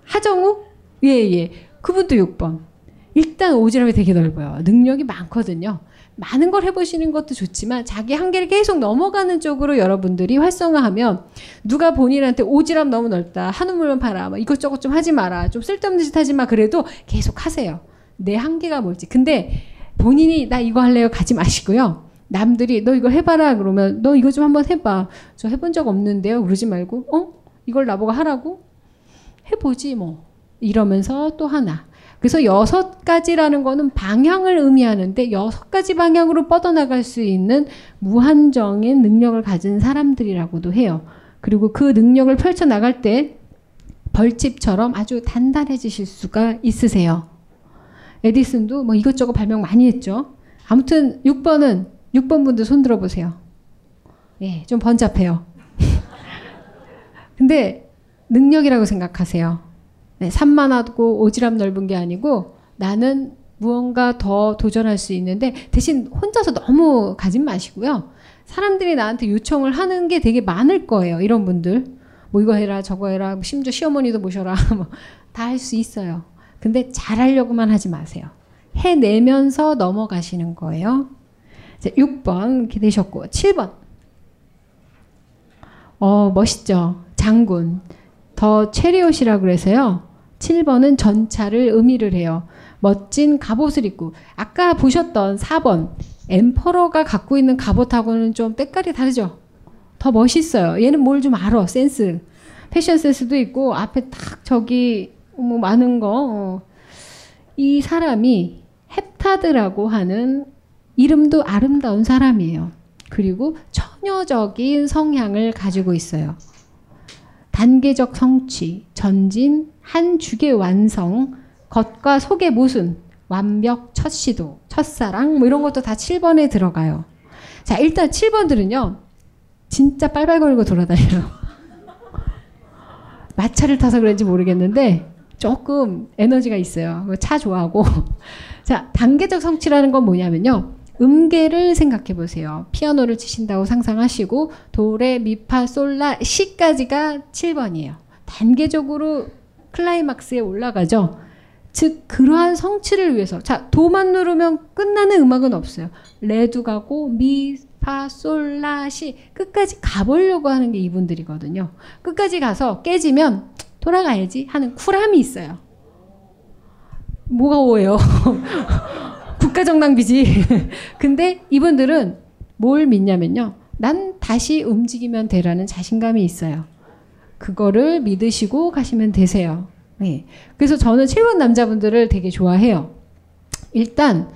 하정우? 예예. 예. 그분도 6번 일단 오지랖이 되게 넓어요. 능력이 많거든요. 많은 걸 해보시는 것도 좋지만 자기 한계를 계속 넘어가는 쪽으로 여러분들이 활성화하면 누가 본인한테 오지랖 너무 넓다 한우 물만 팔아 뭐 이것저것 좀 하지 마라 좀 쓸데없는 짓 하지 마 그래도 계속 하세요. 내 한계가 뭘지. 근데 본인이 나 이거 할래요 가지 마시고요. 남들이 너 이거 해봐라 그러면 너 이거 좀 한번 해봐. 저 해본 적 없는데요. 그러지 말고 어? 이걸 나보고 하라고? 해보지 뭐. 이러면서 또 하나 그래서 여섯 가지라는 거는 방향을 의미하는데 여섯 가지 방향으로 뻗어나갈 수 있는 무한정인 능력을 가진 사람들이라고도 해요. 그리고 그 능력을 펼쳐나갈 때 벌집처럼 아주 단단해지실 수가 있으세요. 에디슨도 뭐 이것저것 발명 많이 했죠. 아무튼 6번은 6번 분들 손 들어보세요. 예, 좀 번잡해요. 근데 능력이라고 생각하세요. 네, 산만하고 오지랖 넓은 게 아니고 나는 무언가 더 도전할 수 있는데 대신 혼자서 너무 가진 마시고요. 사람들이 나한테 요청을 하는 게 되게 많을 거예요. 이런 분들. 뭐 이거 해라 저거 해라 뭐 심지어 시어머니도 모셔라 뭐 다 할 수 있어요. 근데 잘하려고만 하지 마세요. 해내면서 넘어가시는 거예요. 자, 6번 이렇게 되셨고 7번 어 멋있죠. 장군. 더 체리옷이라 그래서요. 7번은 전차를 의미를 해요. 멋진 갑옷을 입고 아까 보셨던 4번 엠퍼러가 갖고 있는 갑옷하고는 좀 때깔이 다르죠. 더 멋있어요. 얘는 뭘 좀 알아. 센스. 패션 센스도 있고 앞에 딱 저기 뭐 많은 거. 어. 이 사람이 헵타드라고 하는 이름도 아름다운 사람이에요. 그리고 처녀적인 성향을 가지고 있어요. 단계적 성취, 전진, 한 죽의 완성, 겉과 속의 모순, 완벽, 첫 시도, 첫사랑 뭐 이런 것도 다 7번에 들어가요. 자, 일단 7번들은요. 진짜 빨빨거리고 돌아다녀요. 마차를 타서 그런지 모르겠는데 조금 에너지가 있어요. 차 좋아하고. 자, 단계적 성취라는 건 뭐냐면요. 음계를 생각해 보세요. 피아노를 치신다고 상상하시고 도레 미파 솔라 시까지가 7번이에요. 단계적으로 클라이막스에 올라가죠. 즉 그러한 성취를 위해서 자 도만 누르면 끝나는 음악은 없어요. 레도 가고 미, 파, 솔, 라, 시 끝까지 가보려고 하는 게 이분들이거든요. 끝까지 가서 깨지면 돌아가야지 하는 쿨함이 있어요. 뭐가 오해요? 국가적 낭비지. 근데 이분들은 뭘 믿냐면요. 난 다시 움직이면 되라는 자신감이 있어요. 그거를 믿으시고 가시면 되세요. 네. 그래서 저는 7번 남자분들을 되게 좋아해요. 일단,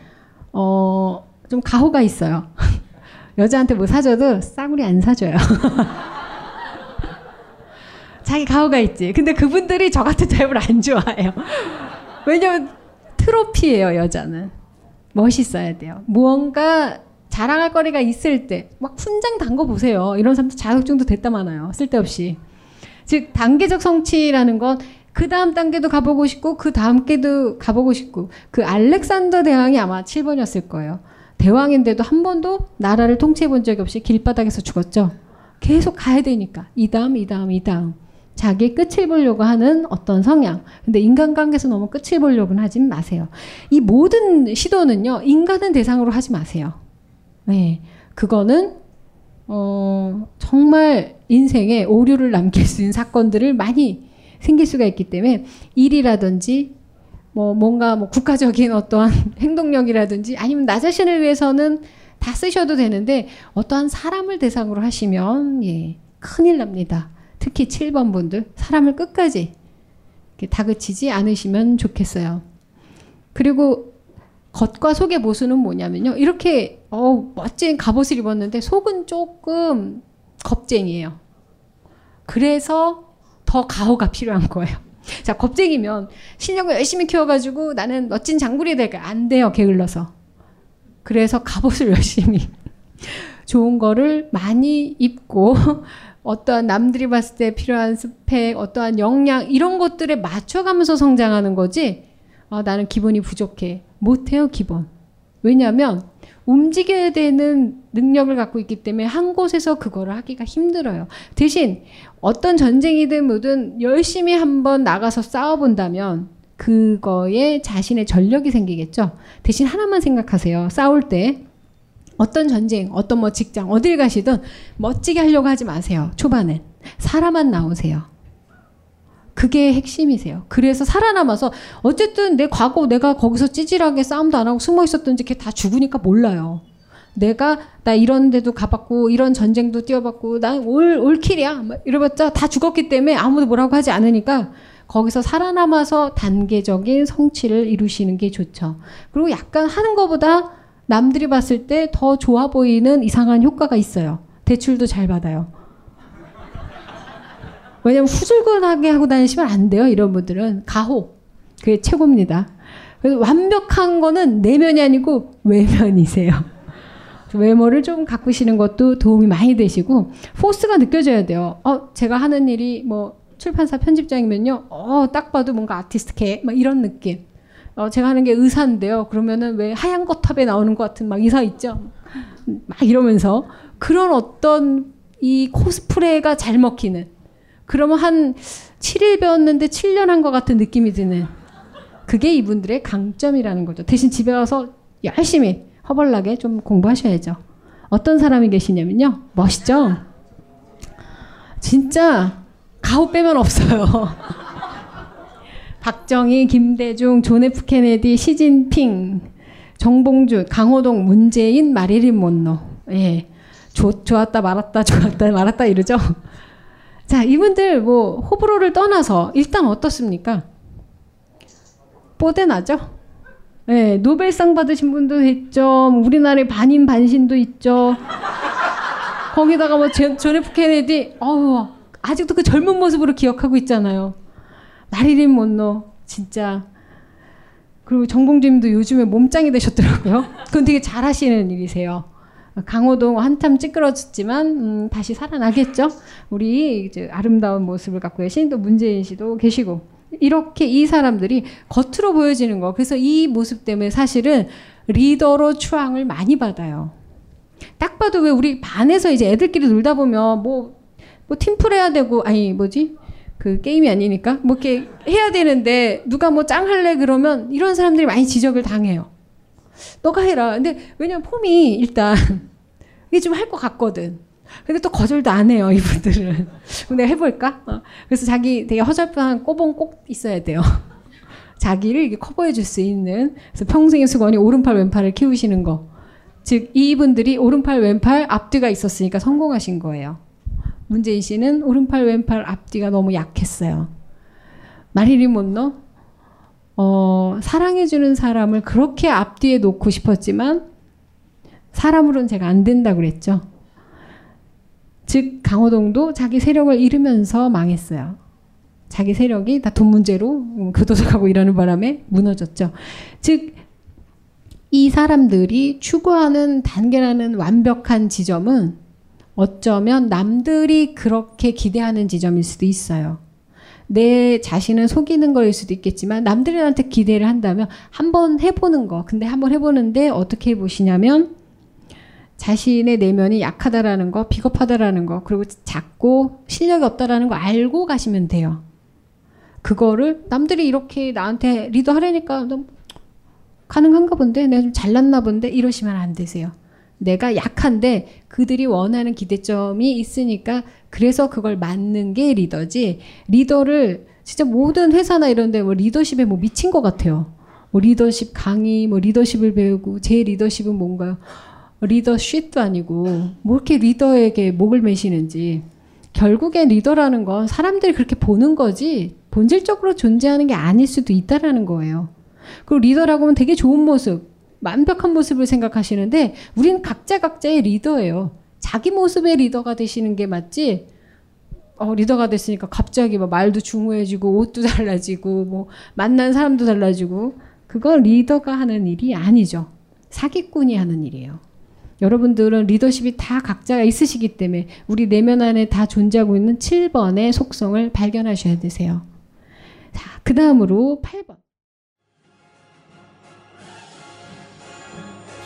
어, 좀 가호가 있어요. 여자한테 뭐 사줘도 싸구리 안 사줘요. 자기 가호가 있지. 근데 그분들이 저 같은 타입을 안 좋아해요. 왜냐면 트로피예요, 여자는. 멋있어야 돼요. 무언가 자랑할 거리가 있을 때 막 훈장 단거 보세요. 이런 사람들 자격증도 됐다 많아요. 쓸데없이. 즉 단계적 성취라는 건 그 다음 단계도 가보고 싶고 그 다음 계도 가보고 싶고 그 알렉산더 대왕이 아마 7번이었을 거예요. 대왕인데도 한 번도 나라를 통치해 본 적이 없이 길바닥에서 죽었죠. 계속 가야 되니까 이 다음 이 다음 이 다음 자기 끝을 보려고 하는 어떤 성향. 근데 인간관계에서 너무 끝을 보려고는 하지 마세요. 이 모든 시도는요 인간은 대상으로 하지 마세요. 네, 그거는 어, 정말 인생에 오류를 남길 수 있는 사건들을 많이 생길 수가 있기 때문에 일이라든지 뭐 뭔가 뭐 국가적인 어떠한 행동력이라든지 아니면 나 자신을 위해서는 다 쓰셔도 되는데 어떠한 사람을 대상으로 하시면 예, 큰일 납니다. 특히 7번 분들 사람을 끝까지 다그치지 않으시면 좋겠어요. 그리고 겉과 속의 모습은 뭐냐면요. 이렇게 어, 멋진 갑옷을 입었는데 속은 조금 겁쟁이에요. 그래서 더 가호가 필요한 거예요. 자, 겁쟁이면 실력을 열심히 키워가지고 나는 멋진 장군이 될까? 안 돼요, 게을러서. 그래서 갑옷을 열심히 좋은 거를 많이 입고 어떠한 남들이 봤을 때 필요한 스펙, 어떠한 역량 이런 것들에 맞춰가면서 성장하는 거지. 아, 나는 기본이 부족해. 못해요, 기본. 왜냐하면 움직여야 되는 능력을 갖고 있기 때문에 한 곳에서 그거를 하기가 힘들어요. 대신 어떤 전쟁이든 뭐든 열심히 한번 나가서 싸워본다면 그거에 자신의 전력이 생기겠죠. 대신 하나만 생각하세요. 싸울 때 어떤 전쟁, 어떤 뭐 직장, 어딜 가시든 멋지게 하려고 하지 마세요. 초반엔. 사람만 나오세요. 그게 핵심이세요. 그래서 살아남아서 어쨌든 내 과거 내가 거기서 찌질하게 싸움도 안 하고 숨어 있었던지 걔 다 죽으니까 몰라요. 내가 나 이런 데도 가봤고 이런 전쟁도 뛰어봤고 난올 올킬이야 이러봤자 다 죽었기 때문에 아무도 뭐라고 하지 않으니까 거기서 살아남아서 단계적인 성취를 이루시는 게 좋죠. 그리고 약간 하는 것보다 남들이 봤을 때 더 좋아 보이는 이상한 효과가 있어요. 대출도 잘 받아요. 왜냐면 후줄근하게 하고 다니시면 안 돼요. 이런 분들은 가호 그게 최고입니다. 그래서 완벽한 거는 내면이 아니고 외면이세요. 외모를 좀 가꾸시는 것도 도움이 많이 되시고 포스가 느껴져야 돼요. 어, 제가 하는 일이 뭐 출판사 편집장이면요. 어, 딱 봐도 뭔가 아티스트계 막 이런 느낌. 어, 제가 하는 게 의사인데요. 그러면은 왜 하얀 거탑에 나오는 것 같은 막 의사 있죠. 막 이러면서 그런 어떤 이 코스프레가 잘 먹히는 그러면 한 7일 배웠는데 7년 한 것 같은 느낌이 드는 그게 이분들의 강점이라는 거죠. 대신 집에 가서 열심히 허벌나게 좀 공부하셔야죠. 어떤 사람이 계시냐면요. 멋있죠? 진짜 가오 빼면 없어요. 박정희, 김대중, 존 F 케네디, 시진핑, 정봉주, 강호동, 문재인, 마리린 몬로. 예. 좋, 좋았다 말았다 좋았다 말았다 이러죠. 자, 이분들 뭐 호불호를 떠나서 일단 어떻습니까? 뽀대나죠? 네, 노벨상 받으신 분도 있죠. 우리나라의 반인 반신도 있죠. 거기다가 뭐 존 F 케네디, 어우 아직도 그 젊은 모습으로 기억하고 있잖아요. 나리린 못노 진짜 그리고 정봉주님도 요즘에 몸짱이 되셨더라고요. 그건 되게 잘하시는 일이세요. 강호동 한참 찌그러졌지만 음, 다시 살아나겠죠. 우리 이제 아름다운 모습을 갖고 계신 또 문재인 씨도 계시고 이렇게 이 사람들이 겉으로 보여지는 거. 그래서 이 모습 때문에 사실은 리더로 추앙을 많이 받아요. 딱 봐도 왜 우리 반에서 이제 애들끼리 놀다 보면 뭐, 뭐 팀플 해야 되고, 아니, 뭐지? 그 게임이 아니니까 뭐 이렇게 해야 되는데 누가 뭐 짱 할래 그러면 이런 사람들이 많이 지적을 당해요. 너가 해라. 근데 왜냐면 폼이 일단 이게 좀 할 것 같거든. 근데 또 거절도 안 해요, 이분들은. 내가 해볼까? 어. 그래서 자기 되게 허접한 꼬봉 꼭 있어야 돼요. 자기를 이렇게 커버해 줄 수 있는. 그래서 평생의 수건이 오른팔, 왼팔을 키우시는 거. 즉, 이분들이 오른팔, 왼팔 앞뒤가 있었으니까 성공하신 거예요. 문재인 씨는 오른팔, 왼팔 앞뒤가 너무 약했어요. 마리린 몬로, 어, 사랑해주는 사람을 그렇게 앞뒤에 놓고 싶었지만, 사람으로는 제가 안 된다고 그랬죠. 즉 강호동도 자기 세력을 잃으면서 망했어요. 자기 세력이 다 돈 문제로 교도소가고 이러는 바람에 무너졌죠. 즉 이 사람들이 추구하는 단계라는 완벽한 지점은 어쩌면 남들이 그렇게 기대하는 지점일 수도 있어요. 내 자신을 속이는 거일 수도 있겠지만 남들한테 기대를 한다면 한번 해보는 거. 근데 한번 해보는데 어떻게 해보시냐면 자신의 내면이 약하다라는 거, 비겁하다라는 거, 그리고 작고 실력이 없다라는 거 알고 가시면 돼요. 그거를 남들이 이렇게 나한테 리더 하려니까 너 가능한가 본데 내가 좀 잘났나 본데 이러시면 안 되세요. 내가 약한데 그들이 원하는 기대점이 있으니까 그래서 그걸 맞는 게 리더지 리더를 진짜 모든 회사나 이런데 뭐 리더십에 뭐 미친 것 같아요. 뭐 리더십 강의, 뭐 리더십을 배우고 제 리더십은 뭔가요? 리더쉿도 아니고 뭐 이렇게 리더에게 목을 매시는지 결국엔 리더라는 건 사람들이 그렇게 보는 거지 본질적으로 존재하는 게 아닐 수도 있다라는 거예요. 그리고 리더라고 하면 되게 좋은 모습, 완벽한 모습을 생각하시는데 우리는 각자 각자의 리더예요. 자기 모습의 리더가 되시는 게 맞지. 어, 리더가 됐으니까 갑자기 막 말도 중후해지고 옷도 달라지고 뭐 만난 사람도 달라지고 그건 리더가 하는 일이 아니죠. 사기꾼이 하는 일이에요. 여러분들은 리더십이 다 각자가 있으시기 때문에 우리 내면 안에 다 존재하고 있는 7번의 속성을 발견하셔야 되세요. 자, 그 다음으로 8번.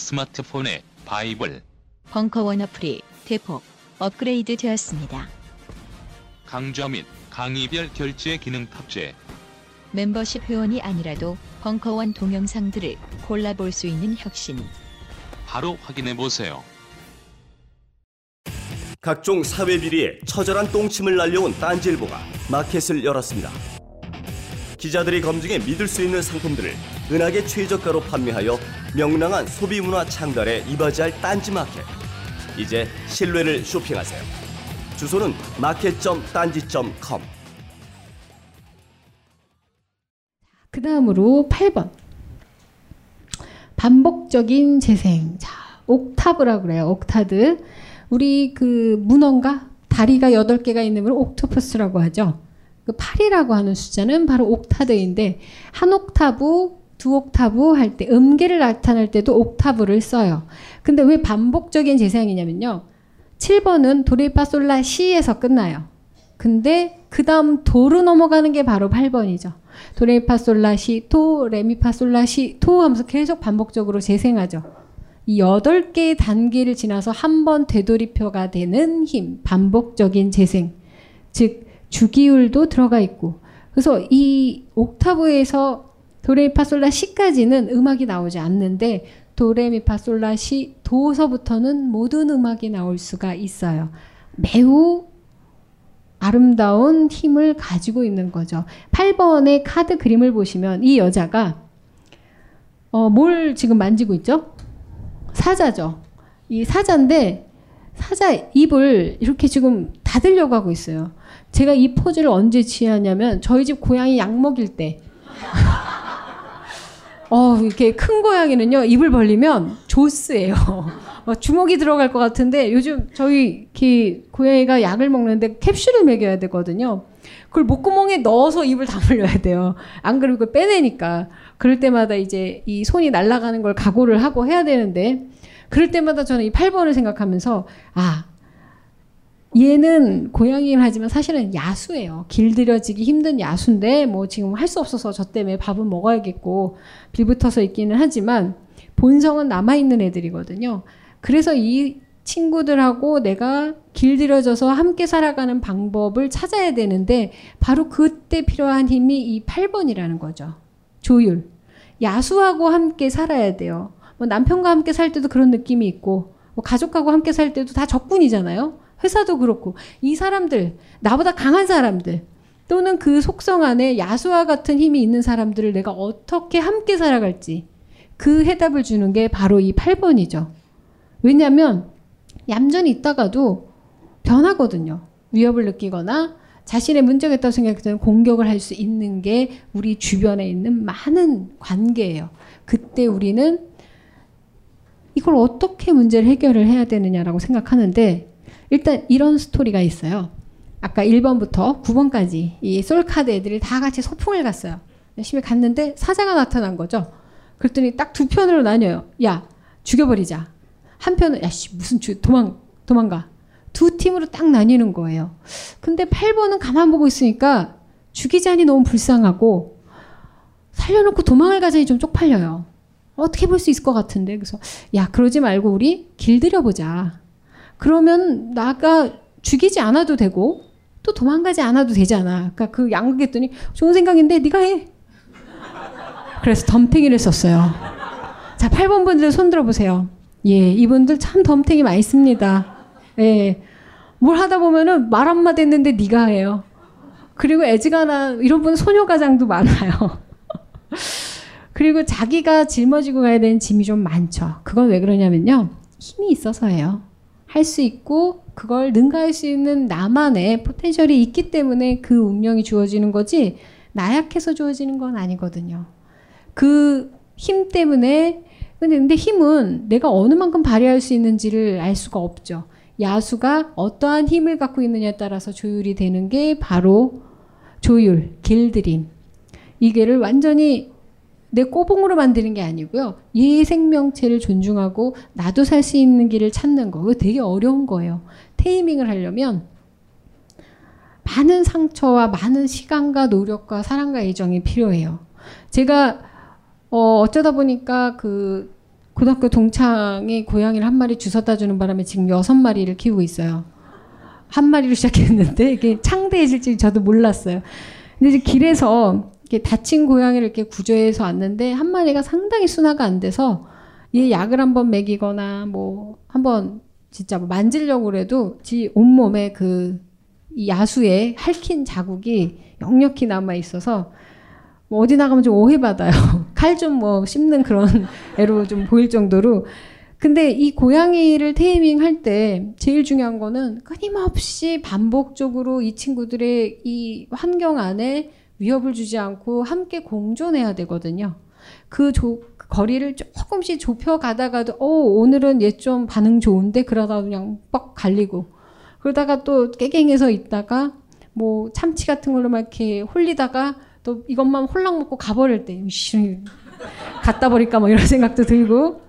스마트폰에 바이블, 벙커원 어플이 대폭 업그레이드 되었습니다. 강좌 및 강의별 결제 기능 탑재. 멤버십 회원이 아니라도 벙커원 동영상들을 골라볼 수 있는 혁신. 바로 확인해 보세요. 각종 사회 비리에 처절한 똥침을 날려온 딴지일보가 마켓을 열었습니다. 기자들이 검증해 믿을 수 있는 상품들을 은하계 최저가로 판매하여 명랑한 소비 문화 창달에 이바지할 딴지 마켓. 이제 신뢰를 쇼핑하세요. 주소는 마켓.딴지.com. 그 다음으로 8번. 반복적인 재생. 자, 옥타브라고 그래요. 옥타드. 우리 그 문어인가? 다리가 8개가 있는 걸 옥토퍼스라고 하죠. 그 8이라고 하는 숫자는 바로 옥타드인데 한 옥타브, 두 옥타브 할 때 음계를 나타낼 때도 옥타브를 써요. 근데 왜 반복적인 재생이냐면요. 7번은 도레파솔라 시에서 끝나요. 근데 그 다음 도로 넘어가는 게 바로 8번이죠. 도레파솔라 시, 토, 레미파솔라 시, 토 하면서 계속 반복적으로 재생하죠. 이 8개의 단계를 지나서 한 번 되돌이표가 되는 힘, 반복적인 재생. 즉, 주기율도 들어가 있고. 그래서 이 옥타브에서 도레파솔라 시까지는 음악이 나오지 않는데 도레미파솔라 시 도서부터는 모든 음악이 나올 수가 있어요. 매우 아름다운 힘을 가지고 있는 거죠. 8번의 카드 그림을 보시면 이 여자가 어, 뭘 지금 만지고 있죠? 사자죠. 이 사자인데 사자 입을 이렇게 지금 닫으려고 하고 있어요. 제가 이 포즈를 언제 취하냐면 저희 집 고양이 약 먹일 때. 어, 이렇게 큰 고양이는요, 입을 벌리면 조스예요. 어, 주먹이 들어갈 것 같은데 요즘 저희 이 고양이가 약을 먹는데 캡슐을 먹여야 되거든요. 그걸 목구멍에 넣어서 입을 다물려야 돼요. 안 그러면 그걸 빼내니까. 그럴 때마다 이제 이 손이 날아가는 걸 각오를 하고 해야 되는데 그럴 때마다 저는 이 8번을 생각하면서 아 얘는 고양이긴 하지만 사실은 야수예요. 길들여지기 힘든 야수인데 뭐 지금 할 수 없어서 저 때문에 밥은 먹어야겠고 빌붙어서 있기는 하지만 본성은 남아 있는 애들이거든요. 그래서 이 친구들하고 내가 길들여져서 함께 살아가는 방법을 찾아야 되는데 바로 그때 필요한 힘이 이 8번이라는 거죠. 조율. 야수하고 함께 살아야 돼요. 뭐 남편과 함께 살 때도 그런 느낌이 있고 뭐 가족하고 함께 살 때도 다 적군이잖아요. 회사도 그렇고 이 사람들 나보다 강한 사람들 또는 그 속성 안에 야수와 같은 힘이 있는 사람들을 내가 어떻게 함께 살아갈지 그 해답을 주는 게 바로 이 8번이죠. 왜냐하면 얌전히 있다가도 변하거든요. 위협을 느끼거나 자신의 문제가 있다고 때는 공격을 할 수 있는 게 우리 주변에 있는 많은 관계예요. 그때 우리는 이걸 어떻게 문제를 해결을 해야 되느냐라고 생각하는데 일단 이런 스토리가 있어요. 아까 1번부터 9번까지 이 솔카드 애들이 다 같이 소풍을 갔어요. 열심히 갔는데 사자가 나타난 거죠. 그랬더니 딱 두 편으로 나뉘어요. 야, 죽여버리자. 한 편은, 야, 씨, 무슨 주, 도망, 도망가. 두 팀으로 딱 나뉘는 거예요. 근데 8번은 가만 보고 있으니까 죽이자니 너무 불쌍하고 살려놓고 도망을 가자니 좀 쪽팔려요. 어떻게 볼 수 있을 것 같은데. 그래서, 야, 그러지 말고 우리 길들여보자. 그러면 나가 죽이지 않아도 되고 또 도망가지 않아도 되잖아. 그러니까 그 양극했더니 좋은 생각인데 네가 해. 그래서 덤탱이를 썼어요. 자, 8번 분들 손 들어보세요. 예, 이분들 참 덤탱이 많이 씁니다. 예. 뭘 하다 보면은 말 한마디 했는데 네가 해요. 그리고 애지간한 이런 분 소녀가장도 많아요. 그리고 자기가 짊어지고 가야 되는 짐이 좀 많죠. 그건 왜 그러냐면요. 힘이 있어서예요. 할 수 있고 그걸 능가할 수 있는 나만의 포텐셜이 있기 때문에 그 운명이 주어지는 거지 나약해서 주어지는 건 아니거든요. 그 힘 때문에 근데, 근데 힘은 내가 어느 만큼 발휘할 수 있는지를 알 수가 없죠. 야수가 어떠한 힘을 갖고 있느냐에 따라서 조율이 되는 게 바로 조율, 길들임. 이게를 완전히 내 꼬봉으로 만드는 게 아니고요. 얘 생명체를 존중하고 나도 살 수 있는 길을 찾는 거. 그거 되게 어려운 거예요. 테이밍을 하려면 많은 상처와 많은 시간과 노력과 사랑과 애정이 필요해요. 제가 어, 어쩌다 보니까 그 고등학교 동창이 고양이를 한 마리 주워다 주는 바람에 지금 여섯 마리를 키우고 있어요. 한 마리로 시작했는데 이게 창대해질지 저도 몰랐어요. 근데 이제 길에서 이렇게 다친 고양이를 이렇게 구조해서 왔는데 한 마리가 상당히 순화가 안 돼서 얘 약을 한번 먹이거나 뭐 한번 진짜 뭐 만지려고 그래도 지 온몸에 그 야수에 핥힌 자국이 역력히 남아 있어서 뭐 어디 나가면 좀 오해받아요. 칼 좀 뭐 씹는 그런 애로 좀 보일 정도로. 근데 이 고양이를 테이밍 할 때 제일 중요한 거는 끊임없이 반복적으로 이 친구들의 이 환경 안에 위협을 주지 않고 함께 공존해야 되거든요. 그 조, 거리를 조금씩 좁혀 가다가도, 어, 오늘은 얘 좀 반응 좋은데? 그러다 그냥 뻑 갈리고. 그러다가 또 깨갱해서 있다가, 뭐 참치 같은 걸로 막 이렇게 홀리다가 또 이것만 홀랑 먹고 가버릴 때, 갖다 버릴까 뭐 이런 생각도 들고,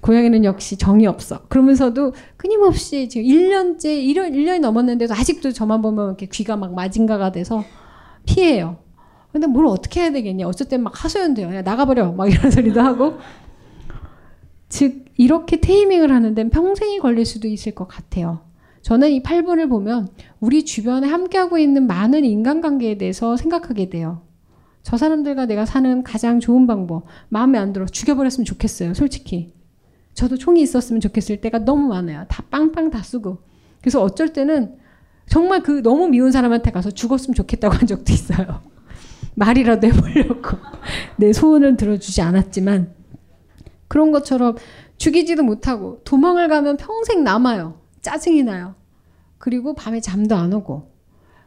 고양이는 역시 정이 없어. 그러면서도 끊임없이 지금 1년째, 1년, 1년이 넘었는데도 아직도 저만 보면 이렇게 귀가 막 마징가가 돼서 피해요. 근데 뭘 어떻게 해야 되겠냐. 어쨌든 막 하소연돼요. 야, 나가버려. 막 이런 소리도 하고. 즉, 이렇게 테이밍을 하는 데는 평생이 걸릴 수도 있을 것 같아요. 저는 이 8번을 보면 우리 주변에 함께하고 있는 많은 인간관계에 대해서 생각하게 돼요. 저 사람들과 내가 사는 가장 좋은 방법 마음에 안 들어 죽여버렸으면 좋겠어요. 솔직히 저도 총이 있었으면 좋겠을 때가 너무 많아요. 다 빵빵 다 쓰고 그래서 어쩔 때는 정말 그 너무 미운 사람한테 가서 죽었으면 좋겠다고 한 적도 있어요. 말이라도 해보려고 내 소원을 들어주지 않았지만 그런 것처럼 죽이지도 못하고 도망을 가면 평생 남아요. 짜증이 나요. 그리고 밤에 잠도 안 오고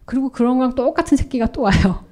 그리고 그런 거랑 똑같은 새끼가 또 와요.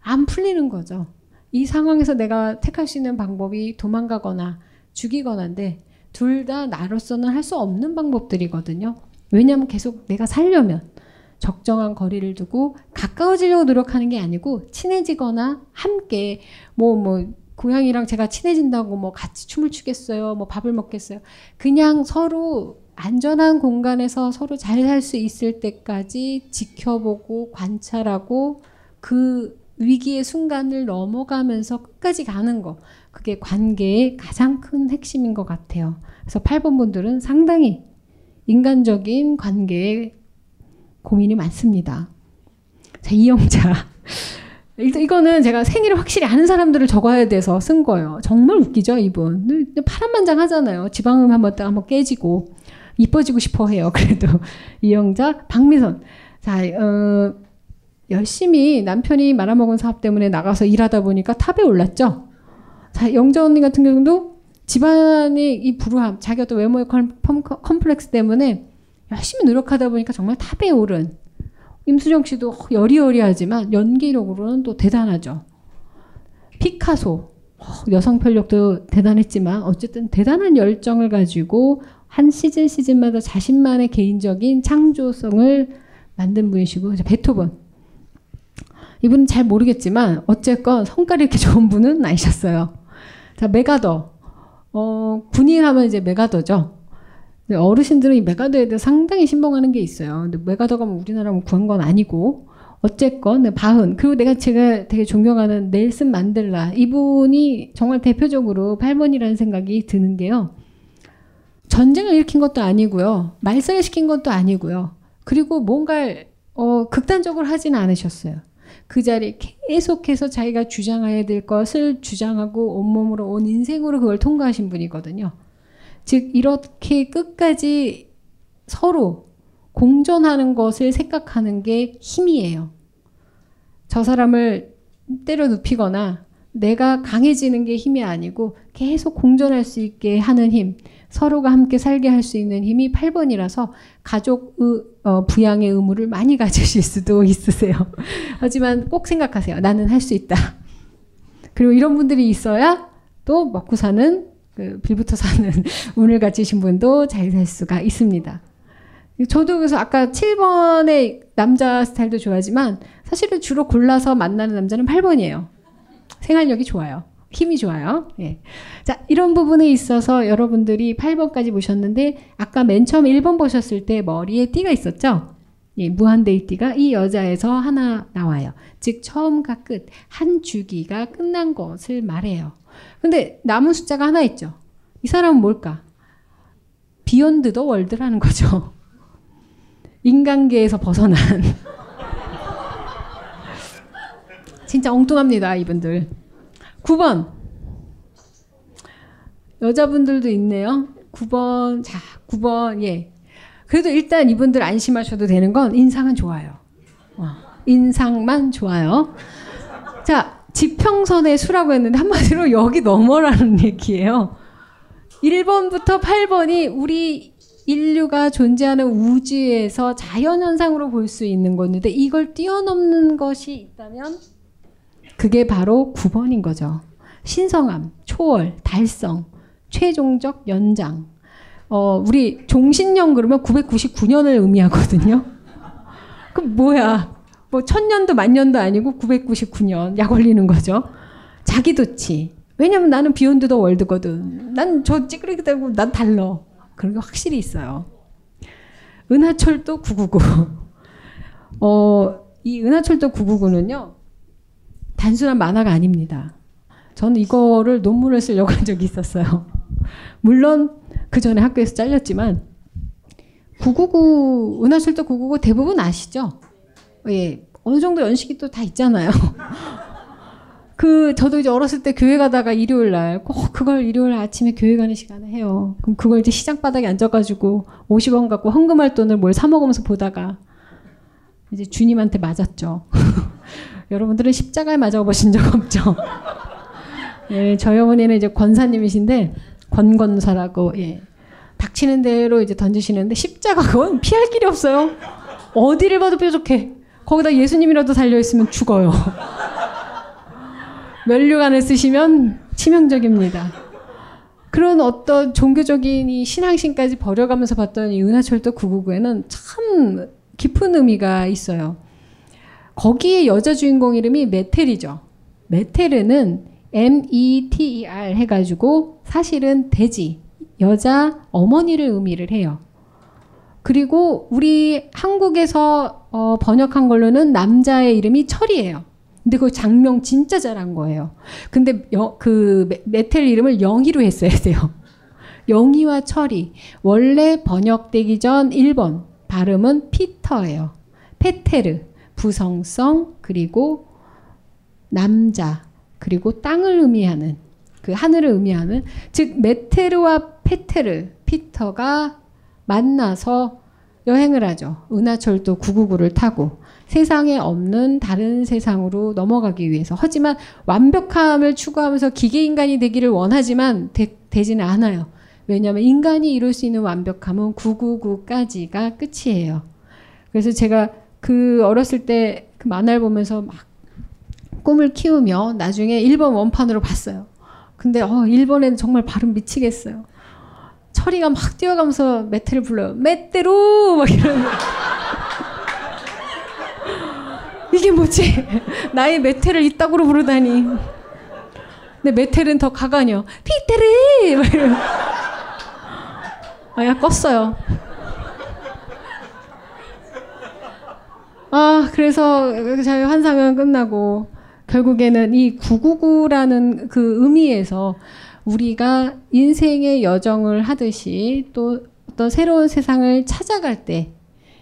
안 풀리는 거죠. 이 상황에서 내가 택할 수 있는 방법이 도망가거나 죽이거나인데 둘 다 나로서는 할 수 없는 방법들이거든요. 왜냐하면 계속 내가 살려면 적정한 거리를 두고 가까워지려고 노력하는 게 아니고 친해지거나 함께 뭐뭐 뭐 고양이랑 제가 친해진다고 뭐 같이 춤을 추겠어요. 뭐 밥을 먹겠어요. 그냥 서로 안전한 공간에서 서로 잘 살 수 있을 때까지 지켜보고 관찰하고 그 위기의 순간을 넘어가면서 끝까지 가는 거. 그게 관계의 가장 큰 핵심인 것 같아요. 그래서 8번 분들은 상당히 인간적인 관계에 고민이 많습니다. 자, 이영자. 이거는 제가 생일을 확실히 아는 사람들을 적어야 돼서 쓴 거예요. 정말 웃기죠, 이분. 파란만장 하잖아요. 지방음 한번 딱 한번 깨지고 이뻐지고 싶어 해요. 그래도 이영자, 박미선. 자, 어, 열심히 남편이 말아먹은 사업 때문에 나가서 일하다 보니까 탑에 올랐죠. 자, 영자 언니 같은 경우도 집안의 이 불우함, 자기 어떤 외모의 컴플렉스 때문에 열심히 노력하다 보니까 정말 탑에 오른 임수정 씨도 여리여리하지만 연기력으로는 또 대단하죠. 피카소 여성 편력도 대단했지만 어쨌든 대단한 열정을 가지고 한 시즌 시즌마다 자신만의 개인적인 창조성을 만든 분이시고 베토벤 이분은 잘 모르겠지만 어쨌건 성깔이 이렇게 좋은 분은 아니셨어요. 자 메가더 어, 군인 하면 이제 메가더죠. 어르신들은 이 메가더에 대해 상당히 신봉하는 게 있어요. 근데 메가더가 뭐 우리나라 뭐 구한 건 아니고 어쨌건 네, 바흔 그리고 내가 제가 되게 존경하는 넬슨 만델라 이분이 정말 대표적으로 8번이라는 생각이 드는 게요. 전쟁을 일으킨 것도 아니고요. 말썽을 시킨 것도 아니고요. 그리고 뭔가 어, 극단적으로 하지는 않으셨어요. 그 자리에 계속해서 자기가 주장해야 될 것을 주장하고 온몸으로 온 인생으로 그걸 통과하신 분이거든요. 즉 이렇게 끝까지 서로 공존하는 것을 생각하는 게 힘이에요. 저 사람을 때려 눕히거나 내가 강해지는 게 힘이 아니고 계속 공존할 수 있게 하는 힘, 서로가 함께 살게 할 수 있는 힘이 8번이라서 가족 의, 어, 부양의 의무를 많이 가지실 수도 있으세요. 하지만 꼭 생각하세요. 나는 할 수 있다. 그리고 이런 분들이 있어야 또 먹고 사는 그 빌부터 사는 운을 가지신 분도 잘 살 수가 있습니다. 저도 그래서 아까 7번의 남자 스타일도 좋아하지만 사실은 주로 골라서 만나는 남자는 8번이에요. 생활력이 좋아요. 힘이 좋아요. 예. 자, 이런 부분에 있어서 여러분들이 8번까지 보셨는데 아까 맨 처음 1번 보셨을 때 머리에 띠가 있었죠? 예, 무한대의 띠가 이 여자에서 하나 나와요. 즉 처음과 끝, 한 주기가 끝난 것을 말해요. 근데 남은 숫자가 하나 있죠. 이 사람은 뭘까? beyond the world라는 거죠. 인간계에서 벗어난. 진짜 엉뚱합니다, 이분들. 9번. 여자분들도 있네요. 9번. 자, 9번. 예. 그래도 일단 이분들 안심하셔도 되는 건 인상은 좋아요. 어, 인상만 좋아요. 자, 지평선의 수라고 했는데 한마디로 여기 넘어라는 얘기예요. 1번부터 8번이 우리 인류가 존재하는 우주에서 자연현상으로 볼 수 있는 건데 이걸 뛰어넘는 것이 있다면 그게 바로 9번인 거죠. 신성함, 초월, 달성, 최종적 연장. 어, 우리 종신령 그러면 999년을 의미하거든요. 그럼 뭐야? 뭐 천년도 만년도 아니고 999년 약 올리는 거죠. 자기 도치. 왜냐면 나는 비욘드 더 월드거든. 난 저 찌그리기 되고 난 달러. 그런 게 확실히 있어요. 은하철도 999. 어, 이 은하철도 999는요. 단순한 만화가 아닙니다. 저는 이거를 논문을 쓰려고 한 적이 있었어요. 물론 그 전에 학교에서 잘렸지만 999 은하철도 999 대부분 아시죠? 예. 어느 정도 연식이 또 다 있잖아요. 그 저도 이제 어렸을 때 교회 가다가 일요일 날 꼭 그걸 일요일 아침에 교회 가는 시간에 해요. 그럼 그걸 이제 시장 바닥에 앉아가지고 50원 갖고 헌금할 돈을 뭘 사 먹으면서 보다가 이제 주님한테 맞았죠. 여러분들은 십자가에 맞아 보신 적 없죠? 예, 저희 어머니는 이제 권사님이신데 권권사라고 예. 닥치는 대로 이제 던지시는데 십자가 그건 피할 길이 없어요. 어디를 봐도 뾰족해. 거기다 예수님이라도 달려 있으면 죽어요. 면류관을 쓰시면 치명적입니다. 그런 어떤 종교적인 이 신앙심까지 버려가면서 봤던 이 은하철도 999에는 참 깊은 의미가 있어요. 거기에 여자 주인공 이름이 메텔이죠. 메테르는 M-E-T-E-R 해가지고 사실은 돼지, 여자 어머니를 의미를 해요. 그리고 우리 한국에서 어, 번역한 걸로는 남자의 이름이 철이에요. 근데 그 장명 진짜 잘한 거예요. 근데 여, 그 메텔 이름을 영희로 했어야 돼요. 영희와 철이 원래 번역되기 전 1번 발음은 피터예요. 페테르 부성성 그리고 남자 그리고 땅을 의미하는 그 하늘을 의미하는 즉 메테르와 페테르 피터가 만나서 여행을 하죠. 은하철도 999를 타고 세상에 없는 다른 세상으로 넘어가기 위해서. 하지만 완벽함을 추구하면서 기계 인간이 되기를 원하지만 되, 지는 않아요. 왜냐하면 인간이 이룰 수 있는 완벽함은 999까지가 끝이에요. 그래서 제가 그 어렸을 때 그 만화를 보면서 막 꿈을 키우며 나중에 일본 원판으로 봤어요. 근데 어, 일본에는 정말 발음 미치겠어요. 철이가 막 뛰어가면서 메테를 불러요. 메테로 막 이러는. 이게 뭐지? 나의 메테를 이따구로 부르다니. 근데 메텔은 더 가관이요. 피테르! 막 이러면. 아, 야, 껐어요. 아, 그래서 저희 환상은 끝나고 결국에는 이 999라는 그 의미에서 우리가 인생의 여정을 하듯이 또 어떤 새로운 세상을 찾아갈 때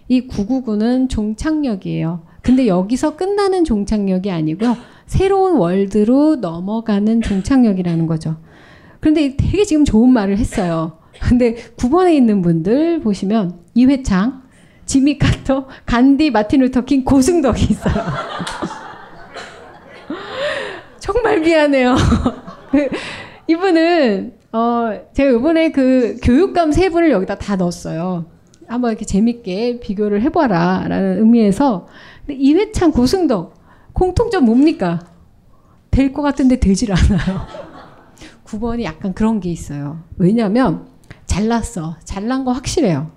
이 999는 종착역이에요. 근데 여기서 끝나는 종착역이 아니고요. 새로운 월드로 넘어가는 종착역이라는 거죠. 그런데 되게 지금 좋은 말을 했어요. 근데 9번에 있는 분들 보시면 이회창, 지미 카터, 간디, 마틴 루터킹, 고승덕이 있어요. 정말 미안해요. 이분은 어 제가 이번에 그 교육감 세 분을 여기다 다 넣었어요. 한번 이렇게 재밌게 비교를 해봐라라는 의미에서 근데 이회창 고승덕 공통점 뭡니까? 될 것 같은데 되질 않아요. 9번이 약간 그런 게 있어요. 왜냐하면 잘났어. 잘난 거 확실해요.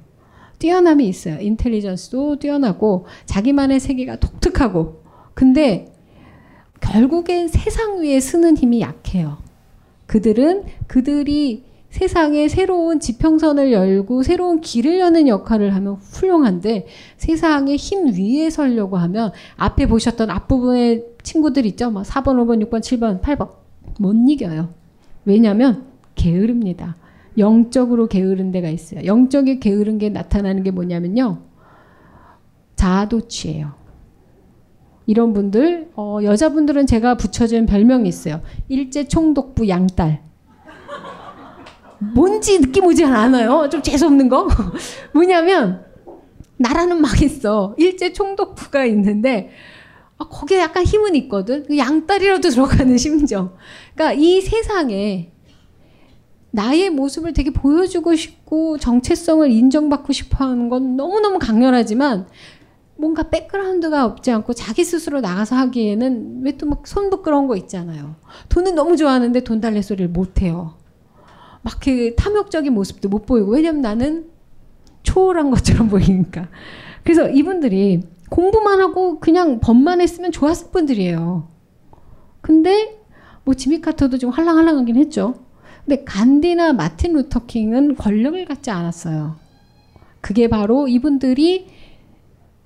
뛰어남이 있어요. 인텔리전스도 뛰어나고 자기만의 세계가 독특하고 근데 결국엔 세상 위에 쓰는 힘이 약해요. 그들은 그들이 세상에 새로운 지평선을 열고 새로운 길을 여는 역할을 하면 훌륭한데 세상의 힘 위에 서려고 하면 앞에 보셨던 앞부분의 친구들 있죠? 막 4번, 5번, 6번, 7번, 8번. 못 이겨요. 왜냐면 게으릅니다. 영적으로 게으른 데가 있어요. 영적이 게으른 게 나타나는 게 뭐냐면요. 자아도취예요. 이런 분들 어, 여자분들은 제가 붙여준 별명이 있어요. 일제 총독부 양딸. 뭔지 느낌 오지 않아요? 좀 재수없는 거? 뭐냐면 나라는 망했어. 일제 총독부가 있는데 아, 거기에 약간 힘은 있거든. 그 양딸이라도 들어가는 심정. 그러니까 이 세상에 나의 모습을 되게 보여주고 싶고 정체성을 인정받고 싶어 하는 건 너무너무 강렬하지만 뭔가 백그라운드가 없지 않고 자기 스스로 나가서 하기에는 왜 또 막 손 부끄러운 거 있잖아요. 돈은 너무 좋아하는데 돈 달래 소리를 못 해요. 막 그 탐욕적인 모습도 못 보이고 왜냐면 나는 초월한 것처럼 보이니까. 그래서 이분들이 공부만 하고 그냥 법만 했으면 좋았을 분들이에요. 근데 뭐 지미 카터도 좀 할랑할랑하긴 했죠. 근데 간디나 마틴 루터킹은 권력을 갖지 않았어요. 그게 바로 이분들이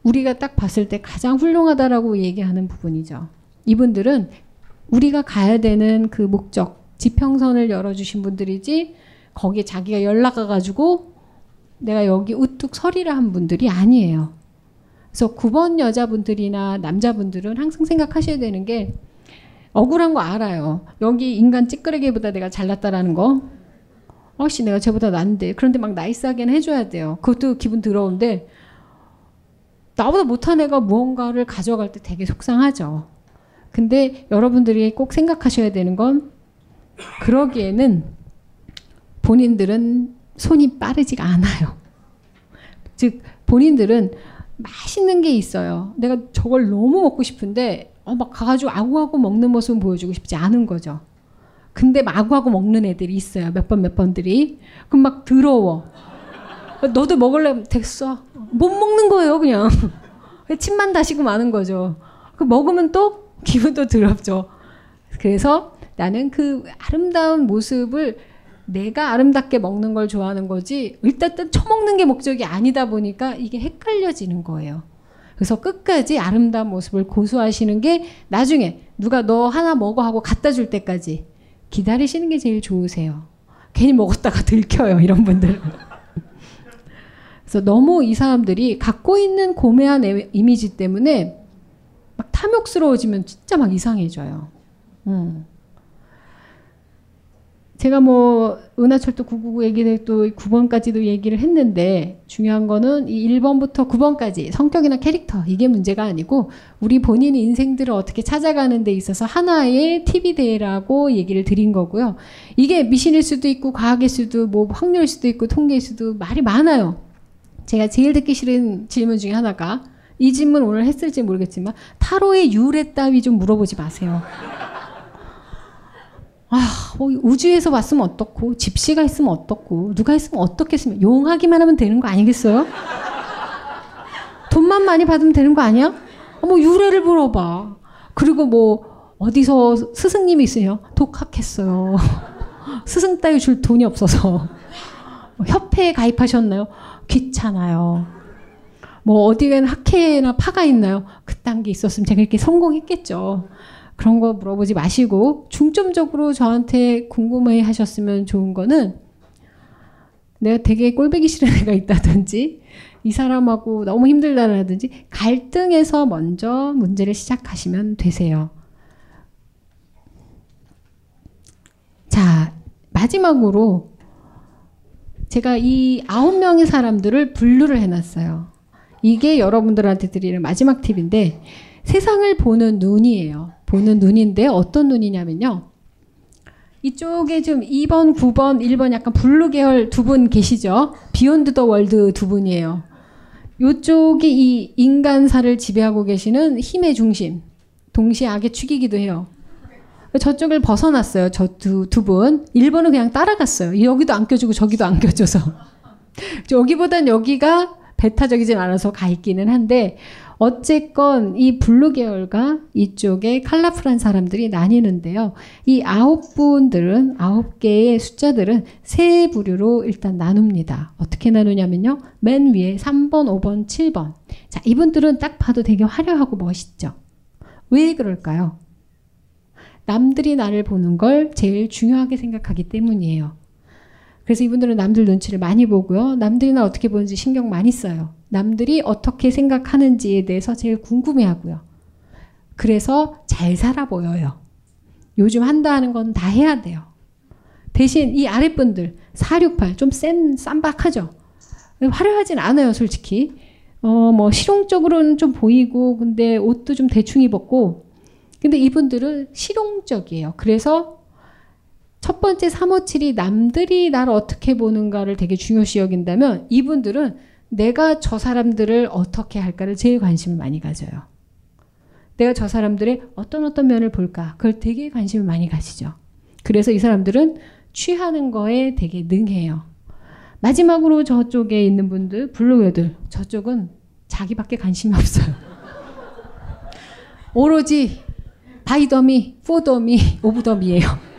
우리가 딱 봤을 때 가장 훌륭하다라고 얘기하는 부분이죠. 이분들은 우리가 가야 되는 그 목적, 지평선을 열어주신 분들이지 거기에 자기가 연락 가가지고 내가 여기 우뚝 서리라 한 분들이 아니에요. 그래서 9번 여자분들이나 남자분들은 항상 생각하셔야 되는 게 억울한 거 알아요. 여기 인간 찌끄레기보다 내가 잘났다라는 거. 어씨 내가 쟤보다 낫는데 그런데 막 나이스하게는 해줘야 돼요. 그것도 기분 더러운데 나보다 못한 애가 무언가를 가져갈 때 되게 속상하죠. 근데 여러분들이 꼭 생각하셔야 되는 건 그러기에는 본인들은 손이 빠르지가 않아요. 즉 본인들은 맛있는 게 있어요. 내가 저걸 너무 먹고 싶은데 어, 막 가가지고 아구아구 먹는 모습 보여주고 싶지 않은 거죠. 근데 막 아구아구 먹는 애들이 있어요. 몇 번 몇 번들이. 그럼 막 더러워. 너도 먹을래? 됐어. 못 먹는 거예요, 그냥. 침만 다시고 마는 거죠. 그 먹으면 또 기분도 더럽죠. 그래서 나는 그 아름다운 모습을 내가 아름답게 먹는 걸 좋아하는 거지 일단 처먹는 게 목적이 아니다 보니까 이게 헷갈려지는 거예요. 그래서 끝까지 아름다운 모습을 고수하시는 게 나중에 누가 너 하나 먹어 하고 갖다 줄 때까지 기다리시는 게 제일 좋으세요. 괜히 먹었다가 들켜요, 이런 분들. 그래서 너무 이 사람들이 갖고 있는 고매한 이미지 때문에 막 탐욕스러워지면 진짜 막 이상해져요. 음. 제가 뭐 은하철도 999 얘기를 또 9번까지도 얘기를 했는데 중요한 거는 이 1번부터 9번까지 성격이나 캐릭터 이게 문제가 아니고 우리 본인의 인생들을 어떻게 찾아가는 데 있어서 하나의 팁이 되라고 얘기를 드린 거고요. 이게 미신일 수도 있고 과학일 수도 뭐 확률일 수도 있고 통계일 수도 말이 많아요. 제가 제일 듣기 싫은 질문 중에 하나가 이 질문 오늘 했을지 모르겠지만 타로의 유래 따위 좀 물어보지 마세요. 아, 뭐 우주에서 왔으면 어떻고, 집시가 있으면 어떻고, 누가 있으면 어떻겠으면, 용하기만 하면 되는 거 아니겠어요? 돈만 많이 받으면 되는 거 아니야? 아, 뭐 유래를 물어봐. 그리고 뭐 어디서 스승님이 있으요 독학했어요. 스승 따위 줄 돈이 없어서. 뭐 협회에 가입하셨나요? 귀찮아요. 뭐 어디에는 학회나 파가 있나요? 그딴 게 있었으면 제가 이렇게 성공했겠죠. 그런 거 물어보지 마시고 중점적으로 저한테 궁금해 하셨으면 좋은 거는 내가 되게 꼴배기 싫은 애가 있다든지 이 사람하고 너무 힘들다라든지 갈등에서 먼저 문제를 시작하시면 되세요. 자, 마지막으로 제가 이 아홉 명의 사람들을 분류를 해놨어요. 이게 여러분들한테 드리는 마지막 팁인데 세상을 보는 눈이에요. 보는 눈인데 어떤 눈이냐면요. 이쪽에 지금 2번, 9번, 1번 약간 blue 계열 두 분 계시죠? Beyond the world 두 분이에요. 이쪽이 이 인간사를 지배하고 계시는 힘의 중심. 동시에 악의 축이기도 해요. 저쪽을 벗어났어요. 저 두 두 분. 1번은 그냥 따라갔어요. 여기도 안 껴주고 저기도 안 껴줘서. 여기보단 여기가 배타적이진 않아서 가 있기는 한데 어쨌건 이 blue 계열과 이쪽에 칼라풀한 사람들이 나뉘는데요. 이 아홉 분들은 아홉 개의 숫자들은 세 부류로 일단 나눕니다. 어떻게 나누냐면요. 맨 위에 3번, 5번, 7번. 자, 이분들은 딱 봐도 되게 화려하고 멋있죠. 왜 그럴까요? 남들이 나를 보는 걸 제일 중요하게 생각하기 때문이에요. 그래서 이분들은 남들 눈치를 많이 보고요. 남들이 나 어떻게 보는지 신경 많이 써요. 남들이 어떻게 생각하는지에 대해서 제일 궁금해 하고요. 그래서 잘 살아 보여요. 요즘 한다 하는 건 다 해야 돼요. 대신 이 아랫분들, 468, 좀 센, 쌈박하죠? 화려하진 않아요, 솔직히. 어, 뭐, 실용적으로는 좀 보이고, 근데 옷도 좀 대충 입었고, 근데 이분들은 실용적이에요. 그래서 첫 번째 357이 남들이 나를 어떻게 보는가를 되게 중요시 여긴다면 이분들은 내가 저 사람들을 어떻게 할까를 제일 관심을 많이 가져요. 내가 저 사람들의 어떤 어떤 면을 볼까 그걸 되게 관심을 많이 가지죠. 그래서 이 사람들은 취하는 거에 되게 능해요. 마지막으로 저쪽에 있는 분들 blue 애들 저쪽은 자기밖에 관심이 없어요. 오로지 바이더미, 포더미, 오브더미예요.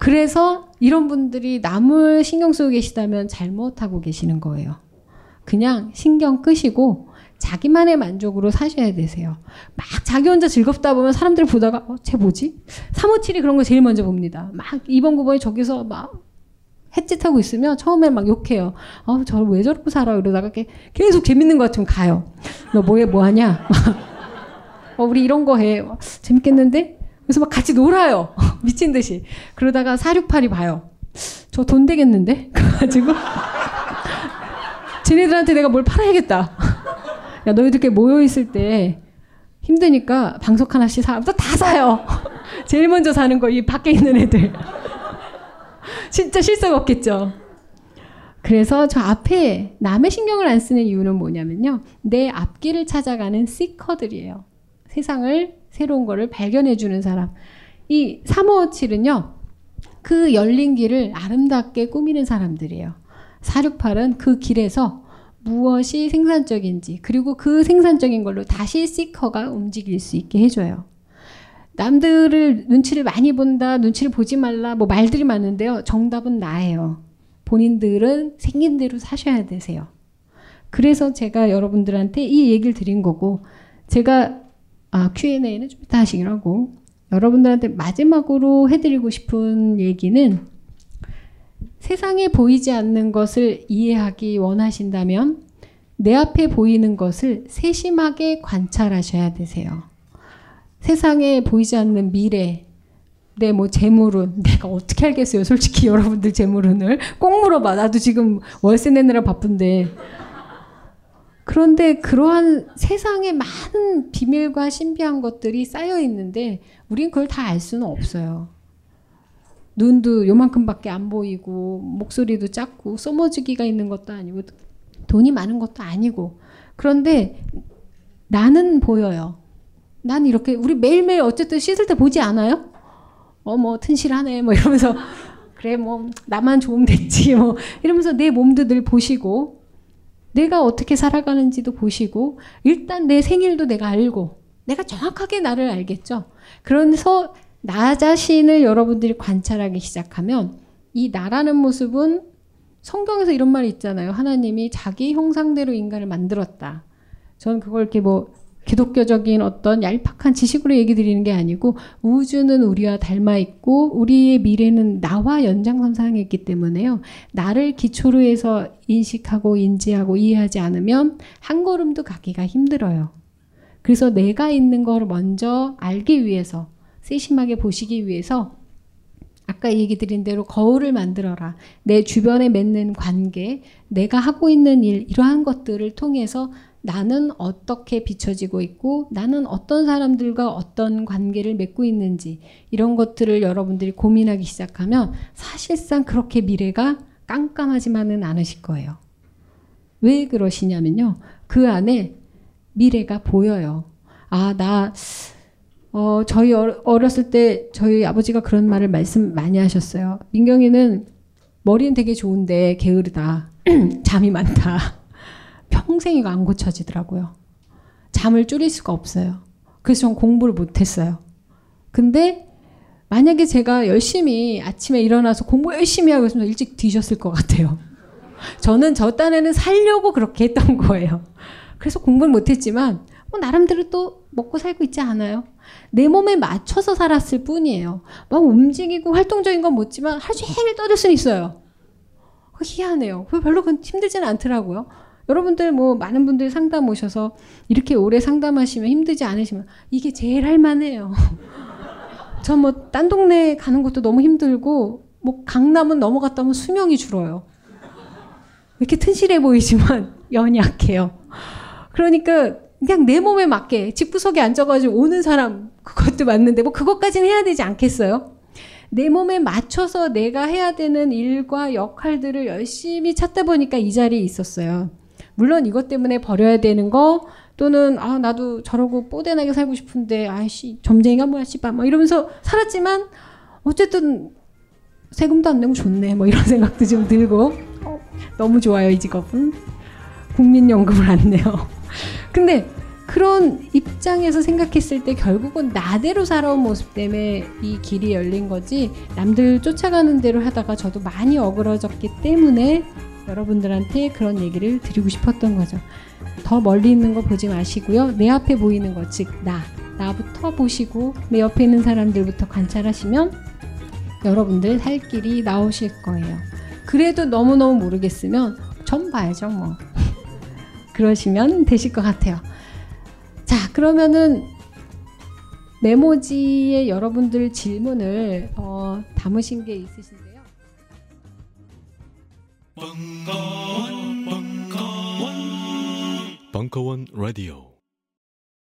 그래서 이런 분들이 남을 신경 쓰고 계시다면 잘못하고 계시는 거예요. 그냥 신경 끄시고 자기만의 만족으로 사셔야 되세요. 막 자기 혼자 즐겁다 보면 사람들 보다가 어, 쟤 뭐지? 357이 그런 거 제일 먼저 봅니다. 막 2번, 9번이 저기서 막 햇짓하고 있으면 처음에 막 욕해요. 어, 저를 왜 저렇게 살아? 이러다가 계속 재밌는 것 같으면 가요. 너 뭐해, 뭐 하냐? 어, 우리 이런 거 해. 어, 재밌겠는데? 그래서 막 같이 놀아요. 미친 듯이. 그러다가 468이 봐요. 저 돈 되겠는데? 그래가지고 쟤네들한테 내가 뭘 팔아야겠다. 야 너희들 이렇게 모여 있을 때 힘드니까 방석 하나씩 사. 다 사요. 제일 먼저 사는 거 이 밖에 있는 애들. 진짜 실속 없겠죠. 그래서 저 앞에 남의 신경을 안 쓰는 이유는 뭐냐면요. 내 앞길을 찾아가는 시커들이에요. 세상을 새로운 거를 발견해 주는 사람. 이 357은요. 그 열린 길을 아름답게 꾸미는 사람들이에요. 468은 그 길에서 무엇이 생산적인지 그리고 그 생산적인 걸로 다시 시커가 움직일 수 있게 해줘요. 남들을 눈치를 많이 본다, 눈치를 보지 말라, 뭐 말들이 많은데요. 정답은 나예요. 본인들은 생긴 대로 사셔야 되세요. 그래서 제가 여러분들한테 이 얘기를 드린 거고, 제가 아, Q&A는 좀 이따 하시기로 하고, 여러분들한테 마지막으로 해드리고 싶은 얘기는 세상에 보이지 않는 것을 이해하기 원하신다면 내 앞에 보이는 것을 세심하게 관찰하셔야 되세요. 세상에 보이지 않는 미래, 내 뭐 재물운 내가 어떻게 알겠어요. 솔직히 여러분들 재물운을 꼭 물어봐. 나도 지금 월세 내느라 바쁜데. 그런데 그러한 세상에 많은 비밀과 신비한 것들이 쌓여 있는데 우린 그걸 다 알 수는 없어요. 눈도 요만큼밖에 안 보이고 목소리도 작고 써머지기가 있는 것도 아니고 돈이 많은 것도 아니고 그런데 나는 보여요. 난 이렇게 우리 매일매일 어쨌든 씻을 때 보지 않아요? 어 뭐 튼실하네 뭐 이러면서 그래 뭐 나만 좋으면 됐지 뭐 이러면서 내 몸도 늘 보시고 내가 어떻게 살아가는지도 보시고 일단 내 생일도 내가 알고 내가 정확하게 나를 알겠죠. 그래서 나 자신을 여러분들이 관찰하기 시작하면 이 나라는 모습은 성경에서 이런 말이 있잖아요. 하나님이 자기 형상대로 인간을 만들었다. 저는 그걸 이렇게 뭐 기독교적인 어떤 얄팍한 지식으로 얘기 드리는 게 아니고 우주는 우리와 닮아 있고 우리의 미래는 나와 연장선상에 있기 때문에요. 나를 기초로 해서 인식하고 인지하고 이해하지 않으면 한 걸음도 가기가 힘들어요. 그래서 내가 있는 걸 먼저 알기 위해서 세심하게 보시기 위해서 아까 얘기 드린 대로 거울을 만들어라. 내 주변에 맺는 관계, 내가 하고 있는 일, 이러한 것들을 통해서 나는 어떻게 비춰지고 있고 나는 어떤 사람들과 어떤 관계를 맺고 있는지 이런 것들을 여러분들이 고민하기 시작하면 사실상 그렇게 미래가 깜깜하지만은 않으실 거예요. 왜 그러시냐면요. 그 안에 미래가 보여요. 아, 나, 어, 저희 어렸을 때 저희 아버지가 그런 말을 말씀 많이 하셨어요. 민경이는 머리는 되게 좋은데 게으르다. 잠이 많다. 평생 이거 안 고쳐지더라고요. 잠을 줄일 수가 없어요. 그래서 전 공부를 못했어요. 근데 만약에 제가 열심히 아침에 일어나서 공부 열심히 하고 있으면 일찍 뒤졌을 것 같아요. 저는 저 딴에는 살려고 그렇게 했던 거예요. 그래서 공부를 못했지만 뭐 나름대로 또 먹고 살고 있지 않아요. 내 몸에 맞춰서 살았을 뿐이에요. 막 움직이고 활동적인 건 못지만 하루 종일 떠들 수는 있어요. 희한해요. 별로 힘들지는 않더라고요. 여러분들 뭐 많은 분들이 상담 오셔서 이렇게 오래 상담하시면 힘들지 않으시면 이게 제일 할만해요. 저 뭐 딴 동네 가는 것도 너무 힘들고 뭐 강남은 넘어갔다 오면 수명이 줄어요. 이렇게 튼실해 보이지만 연약해요. 그러니까 그냥 내 몸에 맞게 집구석에 앉아가지고 오는 사람 그것도 맞는데 뭐 그것까지는 해야 되지 않겠어요? 내 몸에 맞춰서 내가 해야 되는 일과 역할들을 열심히 찾다 보니까 이 자리에 있었어요. 물론 이것 때문에 버려야 되는 거 또는 아 나도 저러고 뽀대나게 살고 싶은데 아이씨 점쟁이가 뭐야 씨발 뭐 이러면서 살았지만 어쨌든 세금도 안 내고 좋네 뭐 이런 생각도 좀 들고. 어, 너무 좋아요 이 직업은. 국민연금을 안 내요. 근데 그런 입장에서 생각했을 때 결국은 나대로 살아온 모습 때문에 이 길이 열린 거지 남들 쫓아가는 대로 하다가 저도 많이 어그러졌기 때문에 여러분들한테 그런 얘기를 드리고 싶었던 거죠. 더 멀리 있는 거 보지 마시고요. 내 앞에 보이는 것, 즉, 나. 나부터 보시고 내 옆에 있는 사람들부터 관찰하시면 여러분들 살 길이 나오실 거예요. 그래도 너무너무 모르겠으면 전 봐야죠, 뭐. 그러시면 되실 것 같아요. 자, 그러면은 메모지에 여러분들 질문을 어, 담으신 게 있으신데요. 벙커원 라디오